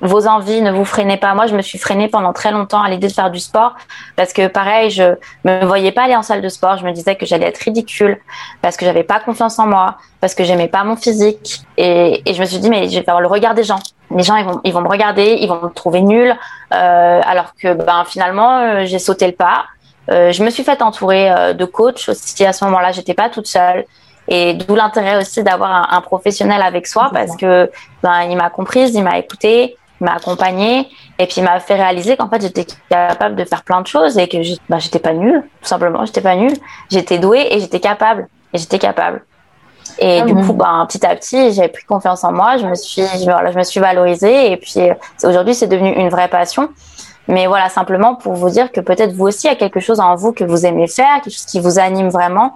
vos envies, ne vous freinez pas. Moi, je me suis freinée pendant très longtemps à l'idée de faire du sport parce que pareil, je me voyais pas aller en salle de sport. Je me disais que j'allais être ridicule parce que j'avais pas confiance en moi, parce que j'aimais pas mon physique. Et, et, je me suis dit, mais je vais avoir le regard des gens. Les gens, ils vont, ils vont me regarder, ils vont me trouver nul, euh, alors que ben finalement, euh, j'ai sauté le pas. Euh, je me suis fait entourer euh, de coachs aussi à ce moment-là. J'étais pas toute seule. Et d'où l'intérêt aussi d'avoir un, un, professionnel avec soi parce que ben, il m'a comprise, il m'a écouté, il m'a accompagnée et puis il m'a fait réaliser qu'en fait j'étais capable de faire plein de choses et que ben, j'étais pas nulle, tout simplement, j'étais pas nulle. J'étais douée et j'étais capable. Et j'étais capable. Et ah du coup, ben, petit à petit, j'ai pris confiance en moi. Je me suis, voilà, je me suis valorisée et puis aujourd'hui, c'est devenu une vraie passion. Mais voilà, simplement pour vous dire que peut-être vous aussi, il y a quelque chose en vous que vous aimez faire, quelque chose qui vous anime vraiment.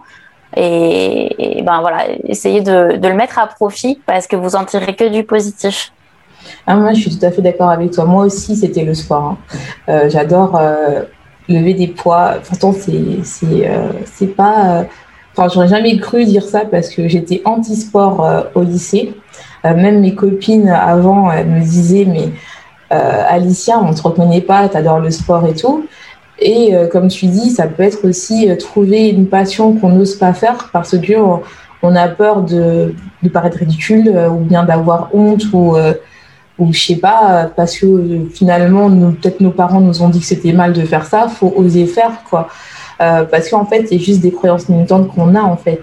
Et, ben voilà, essayez de, de, le mettre à profit parce que vous en tirez que du positif. Ah, moi, je suis tout à fait d'accord avec toi. Moi aussi, c'était le sport. Hein. Euh, J'adore euh, lever des poids. Pourtant, c'est c'est euh, pas. Euh, enfin, j'aurais jamais cru dire ça parce que j'étais anti-sport au lycée. même mes copines avant me disaient mais Alicia, on ne te reconnaît pas, tu le sport et tout. Et euh, comme tu dis, ça peut être aussi euh, trouver une passion qu'on n'ose pas faire parce que on, a peur de, de paraître ridicule ou bien d'avoir honte ou ou je sais pas parce que finalement peut-être nos parents nous ont dit que c'était mal de faire ça faut oser faire quoi parce qu'en fait, c'est juste des croyances limitantes qu'on a en fait.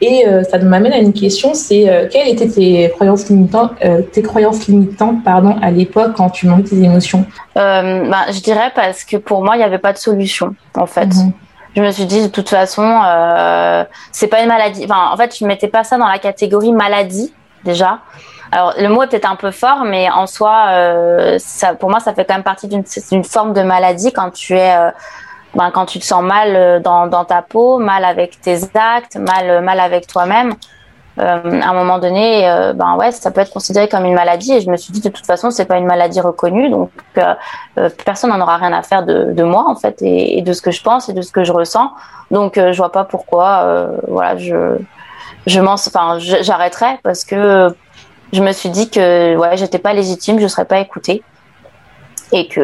Et euh, ça m'amène à une question, c'est euh, quelles étaient tes croyances limitantes, euh, tes croyances limitantes pardon, à l'époque quand tu manquais tes émotions? Bah, Je dirais parce que pour moi, il n'y avait pas de solution, en fait. Mhm. Je me suis dit, de toute façon, c'est pas une maladie. Enfin, en fait, je ne mettais pas ça dans la catégorie maladie, déjà. Alors, le mot est peut-être un peu fort, mais en soi, ça, pour moi, ça fait quand même partie d'une forme de maladie quand tu es ben, quand tu te sens mal euh, dans, dans, ta peau, mal avec tes actes, mal, euh, mal avec toi-même, euh, à un moment donné, ben ouais, ça peut être considéré comme une maladie. Et je me suis dit de toute façon, c'est pas une maladie reconnue, donc personne n'en aura rien à faire de, de moi en fait et, de ce que je pense et de ce que je ressens. Donc je vois pas pourquoi, voilà, je je enfin, j'arrêterai parce que je me suis dit que ouais, j'étais pas légitime, je serais pas écoutée et que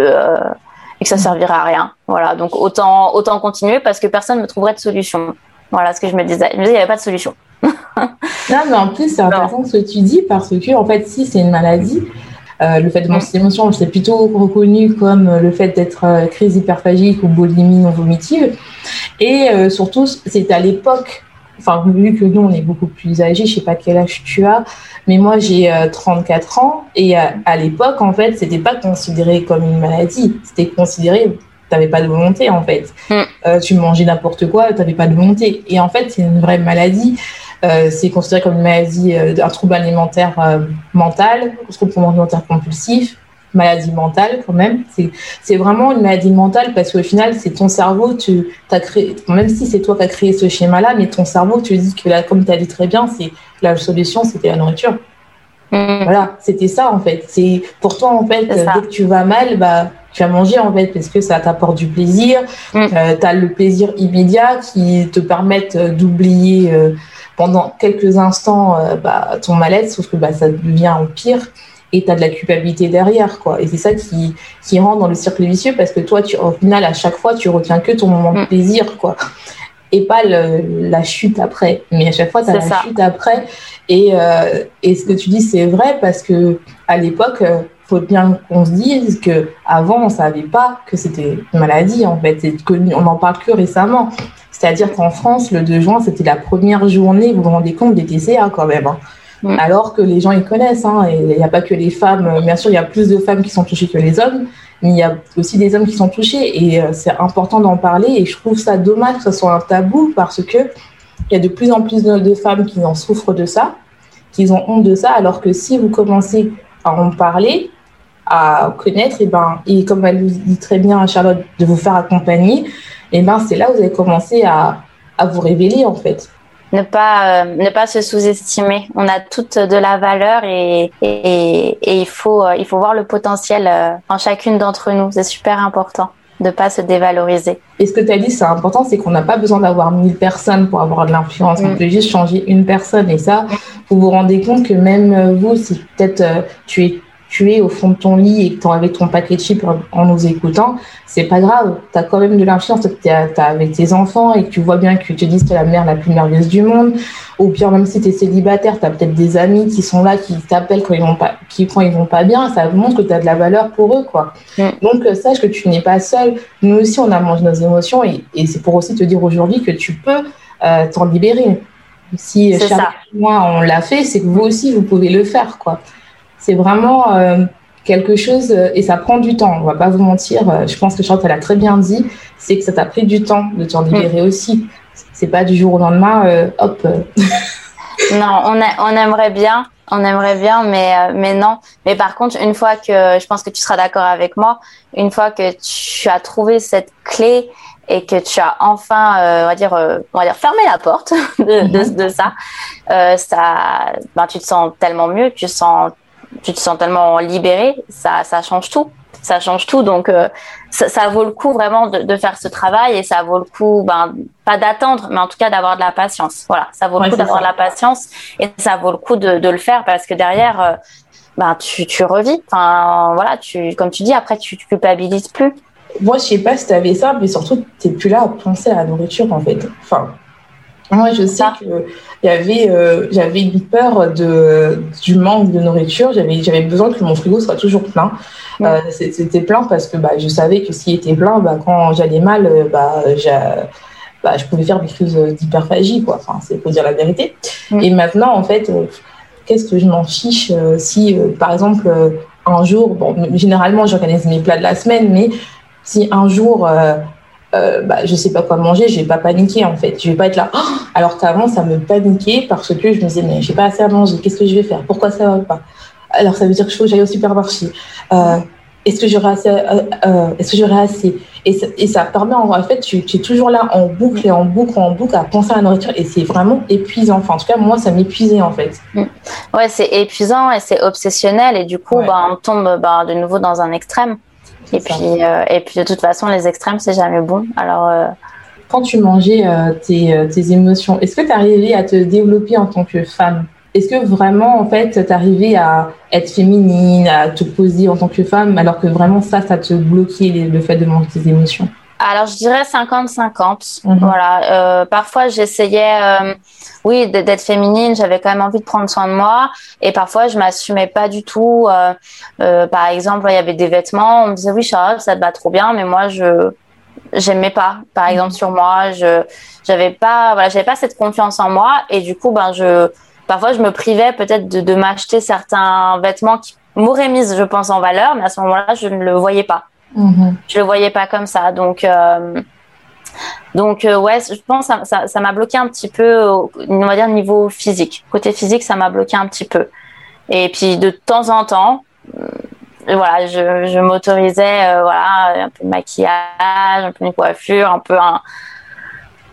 et que ça servirait à rien. Voilà, donc autant, autant continuer parce que personne ne me trouverait de solution. Voilà ce que je me disais. Je me disais, il n'y avait pas de solution. [LAUGHS] non, mais en plus, c'est intéressant ce que tu dis parce que, en fait, si c'est une maladie, euh, le fait de manger ses émotions, c'est plutôt reconnu comme le fait d'être euh, crise hyperphagique ou boulimie non vomitive. Et euh, surtout, c'est à l'époque enfin vu que nous on est beaucoup plus âgés, je sais pas quel âge tu as, mais moi j'ai 34 euh, ans et euh, à, l'époque en fait c'était pas considéré comme une maladie, c'était considéré t'avais pas de volonté en fait, mm. euh, tu mangeais n'importe quoi, t'avais pas de volonté et en fait c'est une vraie maladie. c'est considéré comme une maladie, un trouble alimentaire mental, un trouble alimentaire compulsif, maladie mentale quand même. C'est vraiment une maladie mentale parce qu'au final, c'est ton cerveau, tu as créé, même si c'est toi qui as créé ce schéma-là, mais ton cerveau, tu dis que là, comme tu as dit très bien, c'est la solution, c'était la nourriture. Mm. Voilà, c'était ça en fait. C'est pour toi en fait, dès que tu vas mal, bah tu vas manger en fait parce que ça t'apporte du plaisir. Mm. Euh, tu as le plaisir immédiat qui te permet euh, d'oublier euh, pendant quelques instants bah, ton mal-être, sauf que bah, ça devient pire et tu as de la culpabilité derrière quoi. Et c'est ça qui qui rentre dans le cercle vicieux parce que toi tu au final à chaque fois tu retiens que ton moment de mm. plaisir quoi. Et pas le, la chute après. Mais à chaque fois tu as la chute après. Et euh, et ce que tu dis c'est vrai parce que à l'époque euh, faut bien qu'on se dise que avant on savait pas que c'était une maladie en fait. C'est que on en parle que récemment. C'est-à-dire qu'en France le 2 juin c'était la première journée vous vous rendez compte des TCA quand même hein. Alors que les gens ils connaissent, hein, et il n'y a pas que les femmes. Bien sûr, il y a plus de femmes qui sont touchées que les hommes, mais il y a aussi des hommes qui sont touchés, et euh, c'est important d'en parler. Et je trouve ça dommage que ce soit un tabou parce que il y a de plus en plus de, femmes qui en souffrent de ça, qui ont honte de ça, alors que si vous commencez à en parler, à connaître, et ben, et comme elle dit très bien Charlotte, de vous faire accompagner, et ben c'est là où vous allez commencer à, à vous révéler en fait ne pas euh, ne pas se sous-estimer. On a toute de la valeur et, et, et il faut euh, il faut voir le potentiel euh, en chacune d'entre nous. C'est super important de pas se dévaloriser. Et ce que tu as dit, c'est important, c'est qu'on n'a pas besoin d'avoir mille personnes pour avoir de l'influence. On mm. peut juste changer une personne. Et ça, vous vous rendez compte que même vous, si peut-être tu es tu es au fond de ton lit et que tu avec ton paquet de chips en nous écoutant, c'est pas grave. Tu as quand même de l'influence. Tu es, avec tes enfants et que tu vois bien que tu te dis que tu es la mère la plus merveilleuse du monde. Ou bien même si tu es célibataire, tu as peut-être des amis qui sont là, qui t'appellent quand ils vont pas, qui, quand ils vont pas bien. Ça montre que tu as de la valeur pour eux. quoi. Mm. Donc euh, sache que tu n'es pas seul. Nous aussi, on a mangé nos émotions et, et c'est pour aussi te dire aujourd'hui que tu peux euh, t'en libérer. Si chaque mois on l'a fait, c'est que vous aussi, vous pouvez le faire. quoi. C'est vraiment euh, quelque chose, euh, et ça prend du temps, on va pas vous mentir. Euh, je pense que Charlotte, elle a très bien dit, c'est que ça t'a pris du temps de t'en libérer mm. aussi. C'est pas du jour au lendemain, hop. [LAUGHS] non, on, on aimerait bien, on aimerait bien, mais, mais non. Mais par contre, une fois que, je pense que tu seras d'accord avec moi, une fois que tu as trouvé cette clé et que tu as enfin, on va dire, on va dire, fermé la porte [LAUGHS] de, de, de ça, ça, ben, tu te sens tellement mieux, tu sens tu te sens tellement libéré, ça, ça change tout. Ça change tout. Donc, euh, ça, ça, vaut le coup vraiment de, de, faire ce travail et ça vaut le coup, ben, pas d'attendre, mais en tout cas d'avoir de la patience. Voilà, ça vaut le coup d'avoir de la patience et ça vaut le coup de, de le faire parce que derrière, euh, ben, tu, tu revis. Enfin, voilà, tu, comme tu dis, après, tu, tu culpabilises plus. Moi, je sais pas si tu avais ça, mais surtout, tu n'es plus là à penser à la nourriture, en fait. Enfin, Moi, je sais que y avait, euh, j'avais une peur de, du manque de nourriture. J'avais, j'avais besoin que mon frigo soit toujours plein. Euh, c'était plein parce que bah, je savais que s'il était plein, bah, quand j'allais mal, euh, bah, bah, je pouvais faire des crises d'hyperphagie. Quoi. Enfin, c'est pour dire la vérité. Et maintenant, en fait, qu'est-ce que je m'en fiche si, par exemple, un jour, bon, généralement, j'organise mes plats de la semaine, mais si un jour euh, bah, je sais pas quoi manger, je vais pas paniquer en fait. Je vais pas être là. Oh alors qu'avant, ça me paniquait parce que je me disais, mais j'ai pas assez à manger, qu'est-ce que je vais faire? Pourquoi ça va pas? Alors ça veut dire qu'il faut que j'aille au supermarché. Euh, est-ce que j'aurai assez euh, euh, Est-ce que j'aurai assez? Et ça, et ça, permet en, fait, tu, tu, es toujours là en boucle et en boucle en boucle à penser à la nourriture et c'est vraiment épuisant. Enfin, en tout cas, moi, ça m'épuisait en fait. Mm. Ouais, c'est épuisant et c'est obsessionnel et du coup, bah, on tombe bah, de nouveau dans un extrême. Et puis, euh, et puis de toute façon, les extrêmes, c'est jamais bon. Alors, euh, quand tu mangeais euh, tes, tes, émotions, est-ce que tu arrivais à te développer en tant que femme? Est-ce que vraiment, en fait, tu arrivais à être féminine, à te poser en tant que femme, alors que vraiment ça, ça te bloquait le fait de manger tes émotions? Alors, je dirais 50-50. Mhm. Voilà. Euh, parfois, j'essayais, euh, oui, d'être féminine. J'avais quand même envie de prendre soin de moi. Et parfois, je m'assumais pas du tout. Euh, euh par exemple, il y avait des vêtements. On me disait, oui, Charlotte, ça te va trop bien. Mais moi, je j'aimais pas. Par exemple, mhm. sur moi, je j'avais pas, voilà, j'avais pas cette confiance en moi. Et du coup, ben, je parfois, je me privais peut-être de, de m'acheter certains vêtements qui m'auraient mise, je pense, en valeur. Mais à ce moment-là, je ne le voyais pas. Mhm. Je le voyais pas comme ça. Donc, euh, donc euh, ouais, je pense que ça, m'a bloqué un petit peu, on va dire niveau physique. Côté physique, ça m'a bloqué un petit peu. Et puis de temps en temps, euh, voilà, je, je m'autorisais, voilà, un peu de maquillage, un peu de coiffure, un peu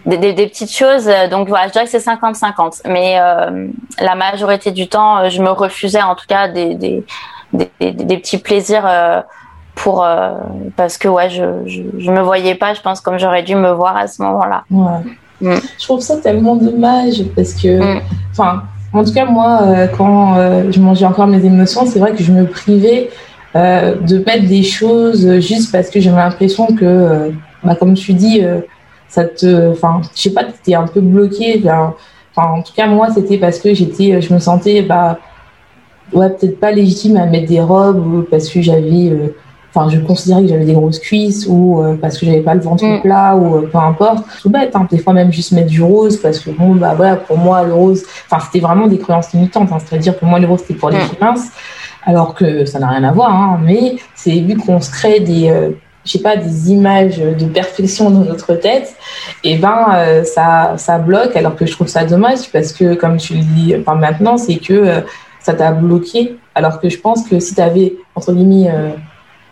des, des, petites choses. Donc voilà, je dirais que c'est 50-50. Mais la majorité du temps, je me refusais en tout cas des, des petits plaisirs pour euh, parce que ouais je, je, me voyais pas je pense comme j'aurais dû me voir à ce moment-là. Ouais. Mm. Je trouve ça tellement dommage parce que mm. enfin en tout cas moi euh, quand euh, je mangeais encore mes émotions c'est vrai que je me privais de mettre des choses juste parce que j'avais l'impression que bah, comme tu dis ça te enfin je sais pas tu un peu bloqué enfin en tout cas moi c'était parce que j'étais je me sentais bah ouais peut-être pas légitime à mettre des robes parce que j'avais enfin je considérais que j'avais des grosses cuisses ou euh, parce que j'avais pas le ventre mm. plat ou euh, peu importe tout bête hein. des fois même juste mettre du rose parce que bon bah voilà pour moi le rose enfin c'était vraiment des croyances limitantes hein. c'est-à-dire que moi le rose c'était pour les mm. filles minces alors que ça n'a rien à voir hein. mais c'est vu qu'on se crée des euh, je sais pas des images de perfection dans notre tête et ben ça ça bloque alors que je trouve ça dommage parce que comme tu le dis enfin maintenant c'est que ça t'a bloqué alors que je pense que si tu avais entre guillemets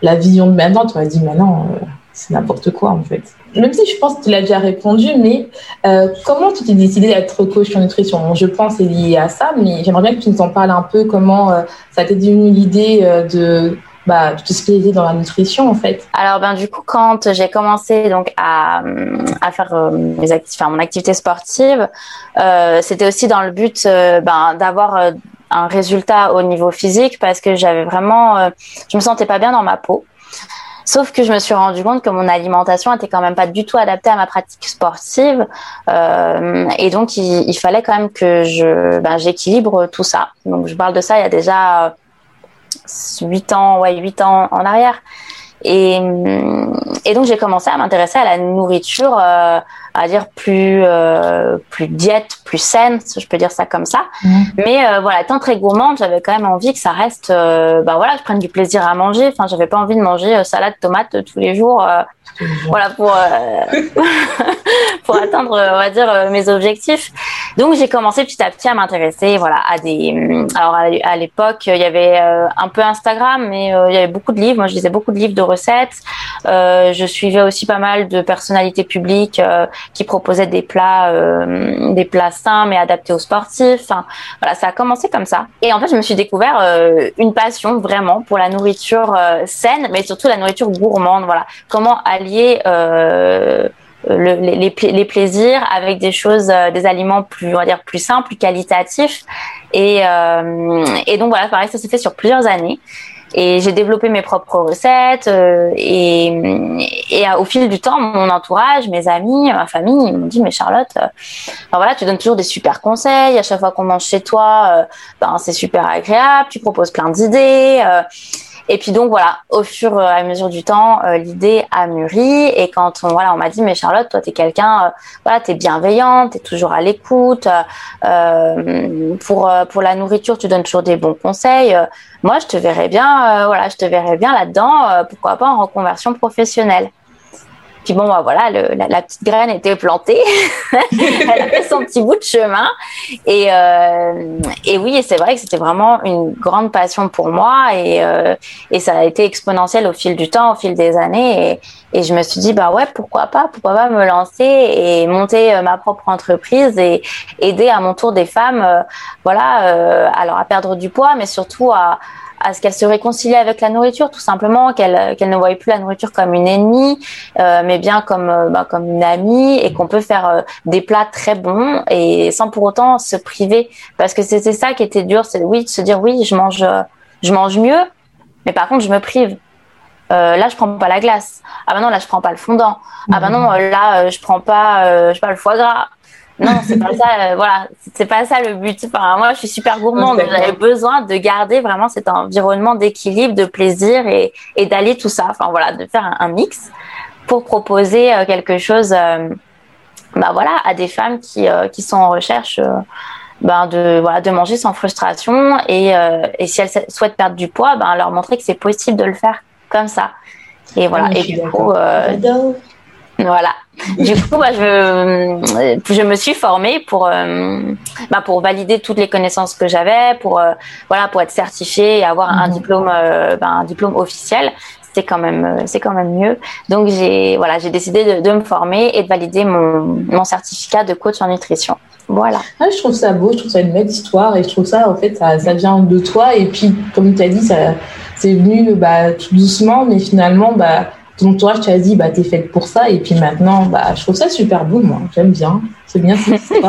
la vision de maintenant, tu m'as dit, maintenant, euh, c'est n'importe quoi en fait. Même si je pense que tu l'as déjà répondu, mais euh, comment tu t'es décidé d'être coach en nutrition? Je pense c'est lié à ça, mais j'aimerais bien que tu nous en parles un peu, comment euh, ça t'est devenu l'idée de, bah, de te spécialiser dans la nutrition en fait? Alors ben du coup quand j'ai commencé donc à, à faire mes mon activité sportive, c'était aussi dans le but ben, d'avoir un résultat au niveau physique parce que j'avais vraiment, euh, je me sentais pas bien dans ma peau. Sauf que je me suis rendu compte que mon alimentation était quand même pas du tout adaptée à ma pratique sportive, euh, et donc il, fallait quand même que je, ben, j'équilibre tout ça. Donc je parle de ça il y a déjà huit ans, ouais, huit ans en arrière. Et, et donc j'ai commencé à m'intéresser à la nourriture, euh, à dire plus euh, plus diète, plus saine, si je peux dire ça comme ça. Mmh. Mais euh, voilà, étant très gourmande, j'avais quand même envie que ça reste, euh, bah voilà, je prenne du plaisir à manger. Enfin, j'avais pas envie de manger salade, tomate tous les jours voilà pour euh, [LAUGHS] pour atteindre on va dire euh, mes objectifs donc j'ai commencé petit à petit à m'intéresser voilà à des mm, alors à, l'époque il y avait euh, un peu Instagram mais il y avait beaucoup de livres moi je lisais beaucoup de livres de recettes je suivais aussi pas mal de personnalités publiques qui proposaient des plats des plats sains mais adaptés aux sportifs enfin, voilà ça a commencé comme ça et en fait je me suis découvert une passion vraiment pour la nourriture saine mais surtout la nourriture gourmande voilà comment aller euh, les, plaisirs avec des choses, euh, des aliments plus, on va dire, plus simples, plus qualitatifs. Et, euh, et donc voilà, pareil, ça s'est fait sur plusieurs années. Et j'ai développé mes propres recettes euh, et, et au fil du temps, mon entourage, mes amis, ma famille, ils m'ont dit mais Charlotte, euh, voilà, tu donnes toujours des super conseils. À chaque fois qu'on mange chez toi, euh, ben c'est super agréable. Tu proposes plein d'idées. Et puis donc voilà, au fur et à mesure du temps, euh, l'idée a mûri. Et quand on voilà, on m'a dit mais Charlotte, toi t'es quelqu'un, euh, voilà, t'es bienveillante, t'es toujours à l'écoute. Euh, pour pour la nourriture, tu donnes toujours des bons conseils. moi, je te verrais bien, voilà, je te verrais bien là-dedans. pourquoi pas en reconversion professionnelle. Puis bon, bah, voilà, la, petite graine était plantée. [LAUGHS] Elle a fait son petit bout de chemin. Et, euh, et oui, c'est vrai que c'était vraiment une grande passion pour moi. Et, euh, et ça a été exponentiel au fil du temps, au fil des années. Et, je me suis dit, bah ouais, pourquoi pas, pourquoi pas me lancer et monter euh, ma propre entreprise et aider à mon tour des femmes, voilà, alors à perdre du poids, mais surtout à à ce qu'elle se réconcilie avec la nourriture, tout simplement, qu'elle qu'elle ne voyait plus la nourriture comme une ennemie, euh, mais bien comme euh, bah, comme une amie, et qu'on peut faire euh, des plats très bons et sans pour autant se priver, parce que c'était ça qui était dur, c'est oui de se dire oui, je mange je mange mieux, mais par contre je me prive. là, je prends pas la glace. Ah ben non, là, je prends pas le fondant. Ah ben non, là, je prends pas, je sais pas le foie gras. Non, c'est pas ça. Euh, voilà, c'est pas ça le but. Enfin, moi, je suis super gourmande. J'avais besoin de garder vraiment cet environnement d'équilibre, de plaisir et, et d'allier tout ça. Enfin voilà, de faire un, mix pour proposer euh, quelque chose. Euh, bah voilà, à des femmes qui qui sont en recherche. Ben de voilà de manger sans frustration et, et si elles souhaitent perdre du poids ben leur montrer que c'est possible de le faire comme ça et voilà et du coup voilà. Du coup, bah, je, je me suis formée pour, euh, bah, pour valider toutes les connaissances que j'avais, pour, euh, voilà, pour être certifiée et avoir un mhm. diplôme, euh, bah, un diplôme officiel. C'est quand même, c'est quand même mieux. Donc j'ai, voilà, j'ai décidé de, de, me former et de valider mon, mon certificat de coach en nutrition. Voilà. Ah, je trouve ça beau, je trouve ça une belle histoire et je trouve ça, en fait, ça, ça vient de toi. Et puis, comme tu as dit, ça, c'est venu bah, tout doucement, mais finalement, bah, ton entourage tu as dit bah t'es faite pour ça et puis maintenant bah je trouve ça super beau moi j'aime bien c'est bien c'est [LAUGHS]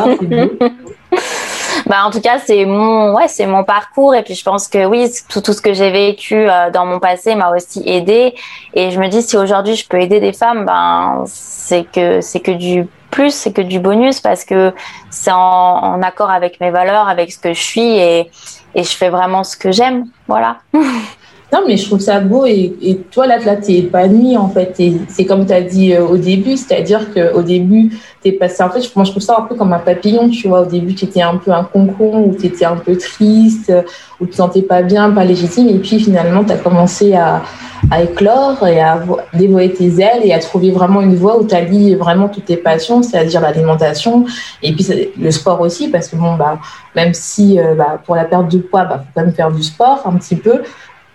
Bah, en tout cas, c'est mon, ouais, c'est mon parcours. Et puis, je pense que oui, tout, tout ce que j'ai vécu euh, dans mon passé m'a aussi aidé. Et je me dis, si aujourd'hui je peux aider des femmes, ben, c'est que, c'est que du plus, c'est que du bonus parce que c'est en, en, accord avec mes valeurs, avec ce que je suis et, et je fais vraiment ce que j'aime. Voilà. [LAUGHS] Non, mais je trouve ça beau et, et toi, là, là tu es épanouie, en fait. C'est comme tu as dit euh, au début, c'est-à-dire qu'au début, tu es passé. En fait, moi, je trouve ça un peu comme un papillon, tu vois. Au début, tu étais un peu un concon, où tu étais un peu triste, où tu te sentais pas bien, pas légitime. Et puis, finalement, tu as commencé à, à, éclore et à dévoyer tes ailes et à trouver vraiment une voie où tu allies vraiment toutes tes passions, c'est-à-dire l'alimentation et puis le sport aussi, parce que, bon, bah, même si euh, bah, pour la perte de poids, bah, faut quand même faire du sport un petit peu.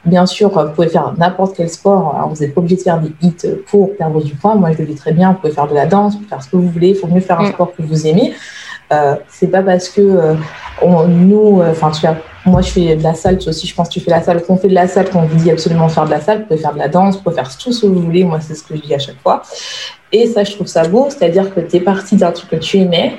Bien sûr, vous pouvez faire n'importe quel sport. vous n'êtes pas obligé de faire des hits pour perdre du poids. Moi, je le dis très bien. Vous pouvez faire de la danse, vous pouvez faire ce que vous voulez. Il faut mieux faire un mm. sport que vous aimez. Euh, c'est pas parce que euh, on, nous, euh, enfin, euh, moi, je fais de la salle. Toi aussi, je pense que tu fais la salle. Qu'on fait de la salle, qu'on vous dit absolument faire de la salle, vous pouvez faire de la danse, vous pouvez faire tout ce que vous voulez. Moi, c'est ce que je dis à chaque fois. Et ça, je trouve ça beau. C'est-à-dire que tu es parti d'un truc que tu aimais,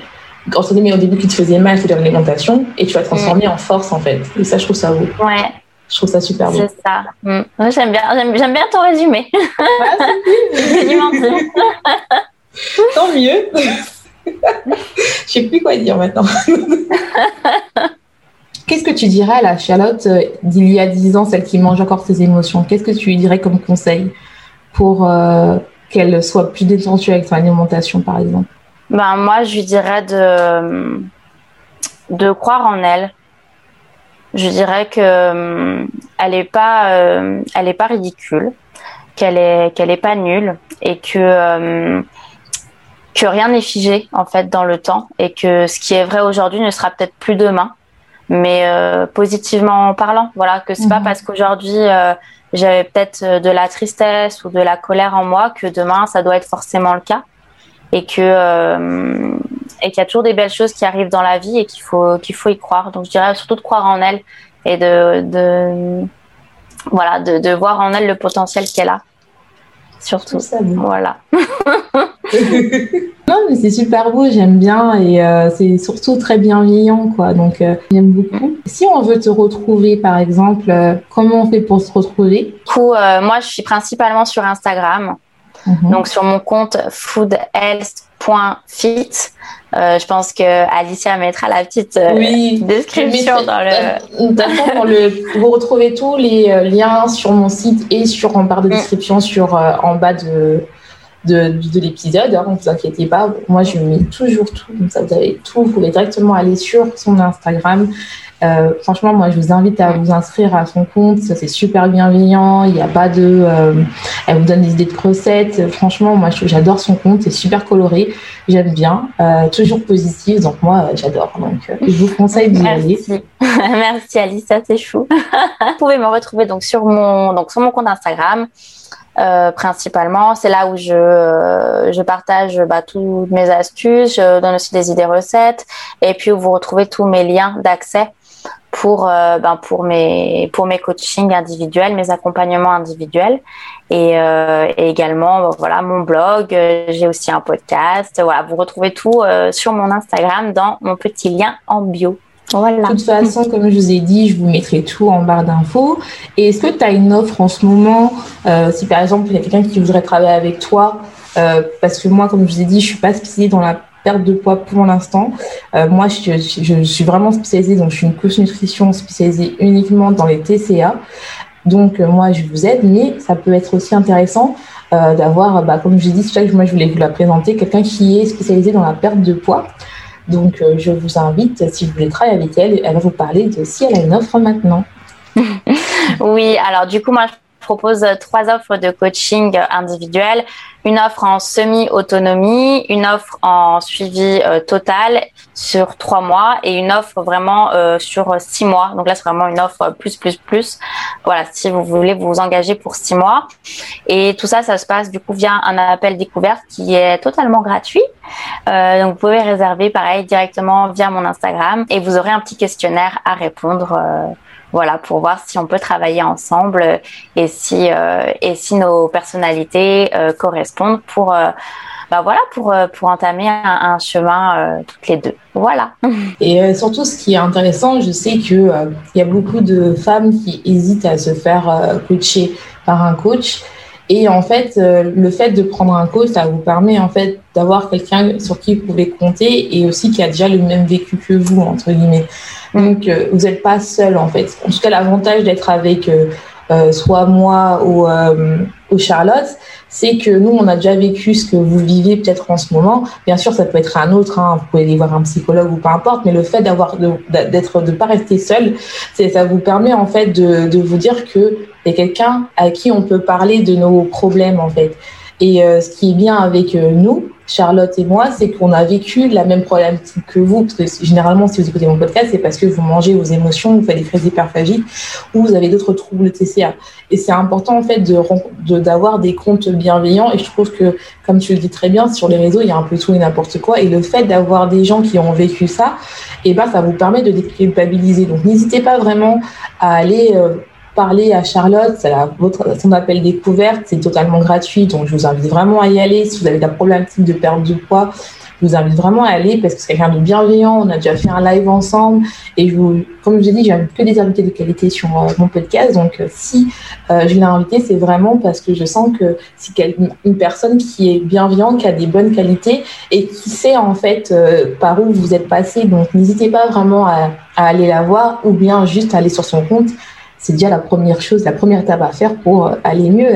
entre mais au début qui te faisait mal, c'est-à-dire l'alimentation, et tu vas transformer mm. en force, en fait. Et ça, je trouve ça beau. Ouais. Je trouve ça super beau. C'est ça. Mm. J'aime bien, j'aime, bien ton résumé. [LAUGHS] Tant mieux. Je sais plus quoi dire maintenant. [LAUGHS] Qu'est-ce que tu dirais à la Charlotte euh, d'il y a 10 ans, celle qui mange encore ses émotions? Qu'est-ce que tu lui dirais comme conseil pour euh, qu'elle soit plus détendue avec son alimentation, par exemple? Ben, Moi, je lui dirais de, de croire en elle, je dirais que euh, elle est pas, euh, elle est pas ridicule, qu'elle est, qu'elle est pas nulle et que euh, que rien n'est figé en fait dans le temps et que ce qui est vrai aujourd'hui ne sera peut-être plus demain, mais positivement parlant. Voilà, que c'est pas mhm. parce qu'aujourd'hui j'avais peut-être de la tristesse ou de la colère en moi que demain ça doit être forcément le cas et que et qu'il y a toujours des belles choses qui arrivent dans la vie et qu'il faut qu'il faut y croire. Donc je dirais surtout de croire en elle et de, de voilà de, de, voir en elle le potentiel qu'elle a. Surtout. Ça, voilà. [LAUGHS] Non, mais c'est super beau, j'aime bien et euh, c'est surtout très bienveillant, quoi. Donc, euh, j'aime beaucoup. Si on veut te retrouver, par exemple, euh, comment on fait pour se retrouver? Du coup, moi, je suis principalement sur Instagram. Mhm. Donc, sur mon compte foodhealth.fit. je pense que Alicia mettra la petite description dans le. D'accord, le... vous retrouvez tous les liens sur mon site et sur en barre de mm. description sur en bas de de, l'épisode. Hein, ne vous inquiétez pas, moi je mets toujours tout. Comme ça, vous avez tout. Vous pouvez directement aller sur son Instagram. Euh, franchement, moi, je vous invite à vous inscrire à son compte. C'est super bienveillant. Il n'y a pas de. Euh, elle vous donne des idées de recettes. Franchement, moi, j'adore son compte. C'est super coloré. J'aime bien. Euh, toujours positif. Donc, moi, j'adore. Donc, je vous conseille d'y aller. Merci, [LAUGHS] Alice. Ça, c'est chou. [LAUGHS] vous pouvez me retrouver donc sur mon, donc, sur mon compte Instagram. Euh, principalement. C'est là où je, euh, je partage bah, toutes mes astuces, je donne aussi des idées recettes et puis où vous retrouvez tous mes liens d'accès pour, euh, ben, pour, mes, pour mes coachings individuels, mes accompagnements individuels et, et également voilà, mon blog. J'ai aussi un podcast. Voilà, vous retrouvez tout sur mon Instagram dans mon petit lien en bio. De toute façon, comme je vous ai dit, je vous mettrai tout en barre d'infos. Et est-ce que tu as une offre en ce moment euh, Si par exemple, il y a quelqu'un qui voudrait travailler avec toi, euh, parce que moi, comme je vous ai dit, je suis pas spécialisée dans la perte de poids pour l'instant. Euh, moi, je, je, suis vraiment spécialisée, donc je suis une coach nutrition spécialisée uniquement dans les TCA. Donc, moi, je vous aide, mais ça peut être aussi intéressant d'avoir, bah, comme je dit, c'est ça que moi, je voulais vous la présenter, quelqu'un qui est spécialisé dans la perte de poids. Donc, euh, je vous invite, si vous voulez travailler avec elle, elle va vous parler de si elle a une offre maintenant. [LAUGHS] oui, alors du coup, moi, propose trois offres de coaching individuel, une offre en semi-autonomie, une offre en suivi euh, total sur trois mois et une offre vraiment euh, sur six mois. Donc là, c'est vraiment une offre plus, plus, plus. Voilà, si vous voulez vous engager pour six mois. Et tout ça, ça se passe du coup via un appel découverte qui est totalement gratuit. Euh, donc vous pouvez réserver pareil directement via mon Instagram et vous aurez un petit questionnaire à répondre voilà, pour voir si on peut travailler ensemble et si et si nos personnalités correspondent pour euh, bah voilà pour pour entamer un, chemin toutes les deux. Voilà. [LAUGHS] Et surtout, ce qui est intéressant, je sais que il y a beaucoup de femmes qui hésitent à se faire coacher par un coach. Et en fait, le fait de prendre un coach, ça vous permet en fait d'avoir quelqu'un sur qui vous pouvez compter et aussi qui a déjà le même vécu que vous entre guillemets. Donc, euh, vous n'êtes pas seul, en fait. En tout cas, l'avantage d'être avec euh, euh, soit moi ou, ou Charlotte, c'est que nous, on a déjà vécu ce que vous vivez peut-être en ce moment. Bien sûr, ça peut être un autre, hein. vous pouvez aller voir un psychologue ou peu importe, mais le fait d'avoir d'être de pas rester seul, c'est ça vous permet en fait de, de vous dire que y a quelqu'un à qui on peut parler de nos problèmes en fait. Et ce qui est bien avec nous, Charlotte et moi, c'est qu'on a vécu la même problématique que vous, parce que généralement, si vous écoutez mon podcast, c'est parce que vous mangez vos émotions, vous faites des crises d'hyperphagie ou vous avez d'autres troubles de TCA. Et c'est important, en fait, de, d'avoir des comptes bienveillants. Et je trouve que, comme tu le dis très bien, sur les réseaux, il y a un peu tout et n'importe quoi. Et le fait d'avoir des gens qui ont vécu ça, eh ben, ça vous permet de déculpabiliser. Donc, n'hésitez pas vraiment à aller euh, parler à Charlotte, c'est son appel découverte, c'est totalement gratuit, donc je vous invite vraiment à y aller. Si vous avez des problématiques de perte de poids, je vous invite vraiment à aller parce que c'est quelqu'un de bienveillant. On a déjà fait un live ensemble et je vous, comme je vous ai dit, j'invite que des invités de qualité sur euh, mon podcast. Donc, euh, si euh, je l'ai invité, c'est vraiment parce que je sens que c'est une personne qui est bienveillante, qui a des bonnes qualités et qui sait en fait par où vous êtes passé. Donc, n'hésitez pas vraiment à, à aller la voir ou bien juste aller sur son compte c'est déjà la première chose, la première étape à faire pour euh, aller mieux,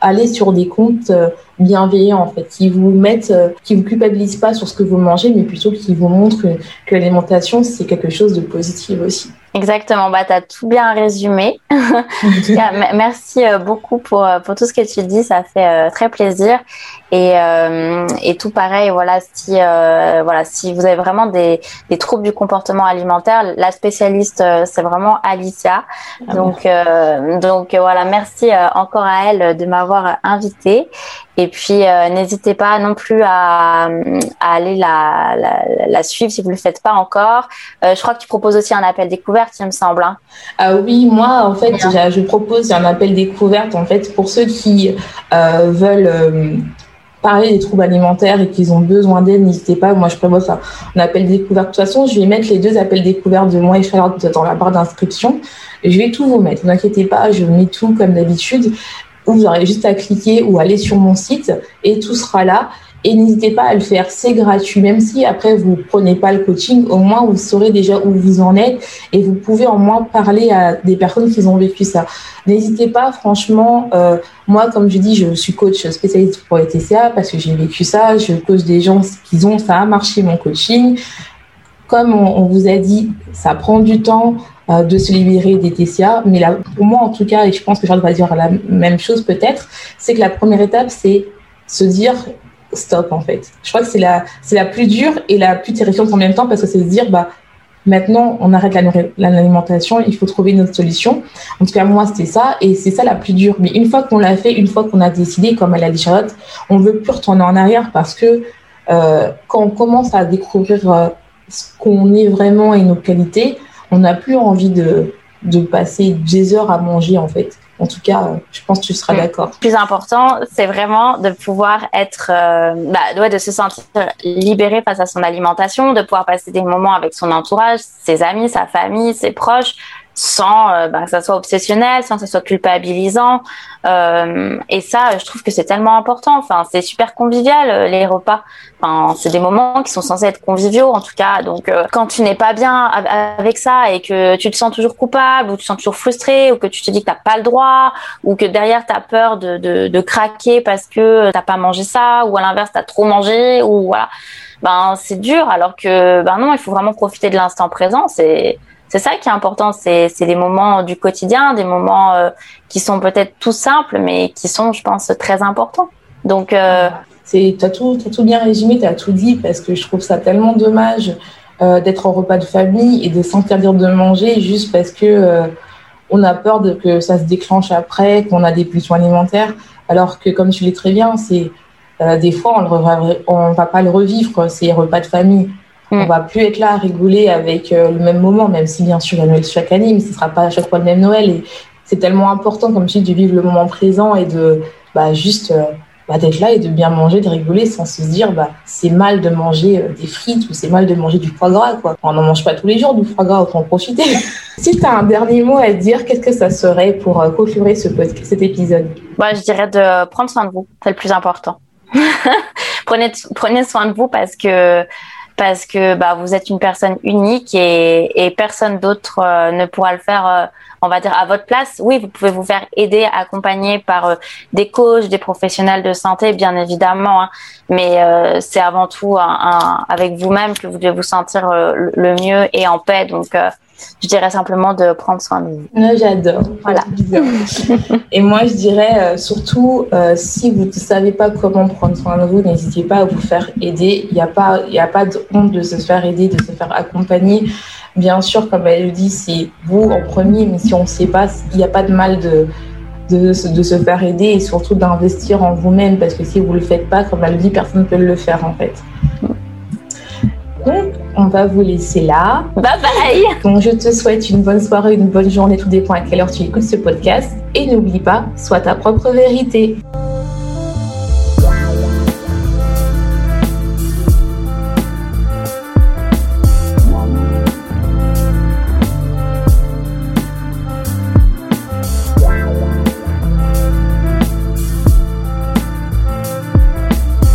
aller sur des comptes euh, bienveillants en fait, qui vous mettent, euh, qui vous culpabilisent pas sur ce que vous mangez, mais plutôt qui vous montrent que l'alimentation c'est quelque chose de positif aussi. Exactement, bah, tu as tout bien résumé. [LAUGHS] Merci euh, beaucoup pour, euh, pour tout ce que tu dis, ça fait euh, très plaisir. Et, et tout pareil, voilà, si, voilà, si vous avez vraiment des, des troubles du comportement alimentaire, la spécialiste, c'est vraiment Alicia. Ah, donc, donc voilà, merci encore à elle de m'avoir invitée. Et puis, n'hésitez pas non plus à, à aller la, la, la, suivre si vous ne le faites pas encore. je crois que tu proposes aussi un appel découvert il me semble. Hein. Ah oui, moi, en fait, je propose un appel découverte en fait pour ceux qui euh, veulent. Parler des troubles alimentaires et qu'ils ont besoin d'aide, n'hésitez pas. Moi, je prévois ça. Un appel découvert. De toute façon, je vais mettre les deux appels découverts de moi et Charlotte dans la barre d'inscription. Je vais tout vous mettre. Ne vous inquiétez pas, je mets tout comme d'habitude. Vous aurez juste à cliquer ou aller sur mon site et tout sera là. Et n'hésitez pas à le faire, c'est gratuit. Même si après vous prenez pas le coaching, au moins vous saurez déjà où vous en êtes et vous pouvez au moins parler à des personnes qui ont vécu ça. N'hésitez pas, franchement, euh, moi comme je dis, je suis coach spécialiste pour les TCA parce que j'ai vécu ça. Je coach des gens qui ont, ça a marché mon coaching. Comme on, vous a dit, ça prend du temps euh, de se libérer des TCA, mais là, pour moi en tout cas, et je pense que je vais dire la même chose peut-être, c'est que la première étape, c'est se dire stop en fait. Je crois que c'est la, c'est la plus dure et la plus terrifiante en même temps parce que c'est de dire bah maintenant on arrête l'alimentation, il faut trouver une autre solution. En tout cas moi c'était ça et c'est ça la plus dure. Mais une fois qu'on l'a fait, une fois qu'on a décidé, comme elle a dit Charlotte, on veut plus retourner en arrière parce que euh, quand on commence à découvrir euh, ce qu'on est vraiment et nos qualités, on n'a plus envie de, de passer des heures à manger en fait. En tout cas, je pense que tu seras mm. d'accord. Le plus important, c'est vraiment de pouvoir être, euh, bah, de se sentir libéré face à son alimentation, de pouvoir passer des moments avec son entourage, ses amis, sa famille, ses proches, sans euh, bah, que ça soit obsessionnel, sans que ça soit culpabilisant. Euh, et ça, je trouve que c'est tellement important. Enfin, c'est super convivial euh, les repas. Enfin, c'est des moments qui sont censés être conviviaux en tout cas. Donc, euh, quand tu n'es pas bien avec ça et que tu te sens toujours coupable ou tu te sens toujours frustré ou que tu te dis que t'as pas le droit ou que derrière tu as peur de, de, de craquer parce que t'as pas mangé ça ou à l'inverse t'as trop mangé ou voilà, ben c'est dur. Alors que ben non, il faut vraiment profiter de l'instant présent. C'est c'est ça qui est important, c'est des moments du quotidien, des moments euh, qui sont peut-être tout simples, mais qui sont, je pense, très importants. Donc, euh, c'est, as tout, bien résumé, tu as tout dit, parce que je trouve ça tellement dommage euh, d'être en repas de famille et de s'interdire de manger juste parce que on a peur de que ça se déclenche après, qu'on a des pulsions alimentaires, alors que comme tu l'as très bien, c'est des fois on ne va pas le revivre ces repas de famille. On mm. va plus être là à rigoler avec euh, le même moment, même si bien sûr il y a Noël chaque année, mais ce sera pas à chaque fois le même Noël. Et c'est tellement important, comme je dis, de vivre le moment présent et de bah, juste euh, bah, d'être là et de bien manger, de rigoler sans se dire bah, c'est mal de manger euh, des frites ou c'est mal de manger du foie gras. Quoi. On n'en mange pas tous les jours du foie gras, autant en profiter. [LAUGHS] si tu as un dernier mot à dire, qu'est-ce que ça serait pour clôturer ce, cet épisode? Bah, Je dirais de prendre soin de vous, c'est le plus important. [LAUGHS] prenez, prenez soin de vous parce que parce que bah, vous êtes une personne unique et, et personne d'autre euh, ne pourra le faire, euh, on va dire, à votre place. Oui, vous pouvez vous faire aider, accompagner par euh, des coachs, des professionnels de santé, bien évidemment, hein. mais c'est avant tout un, avec vous-même que vous devez vous sentir le mieux et en paix. Donc, je dirais simplement de prendre soin de vous. J'adore. Voilà. [LAUGHS] Et moi, je dirais euh, surtout, euh, si vous ne savez pas comment prendre soin de vous, n'hésitez pas à vous faire aider. Il n'y a, pas, a pas de honte de se faire aider, de se faire accompagner. Bien sûr, comme elle le dit, c'est vous en premier, mais si on ne sait pas, il n'y a pas de mal de, de, de, se faire aider et surtout d'investir en vous-même parce que si vous ne le faites pas, comme elle le dit, personne ne peut le faire en fait. Donc, on va vous laisser là. Bye bye. Donc, je te souhaite une bonne soirée, une bonne journée, tout dépend à quelle heure tu écoutes ce podcast. Et n'oublie pas, sois ta propre vérité.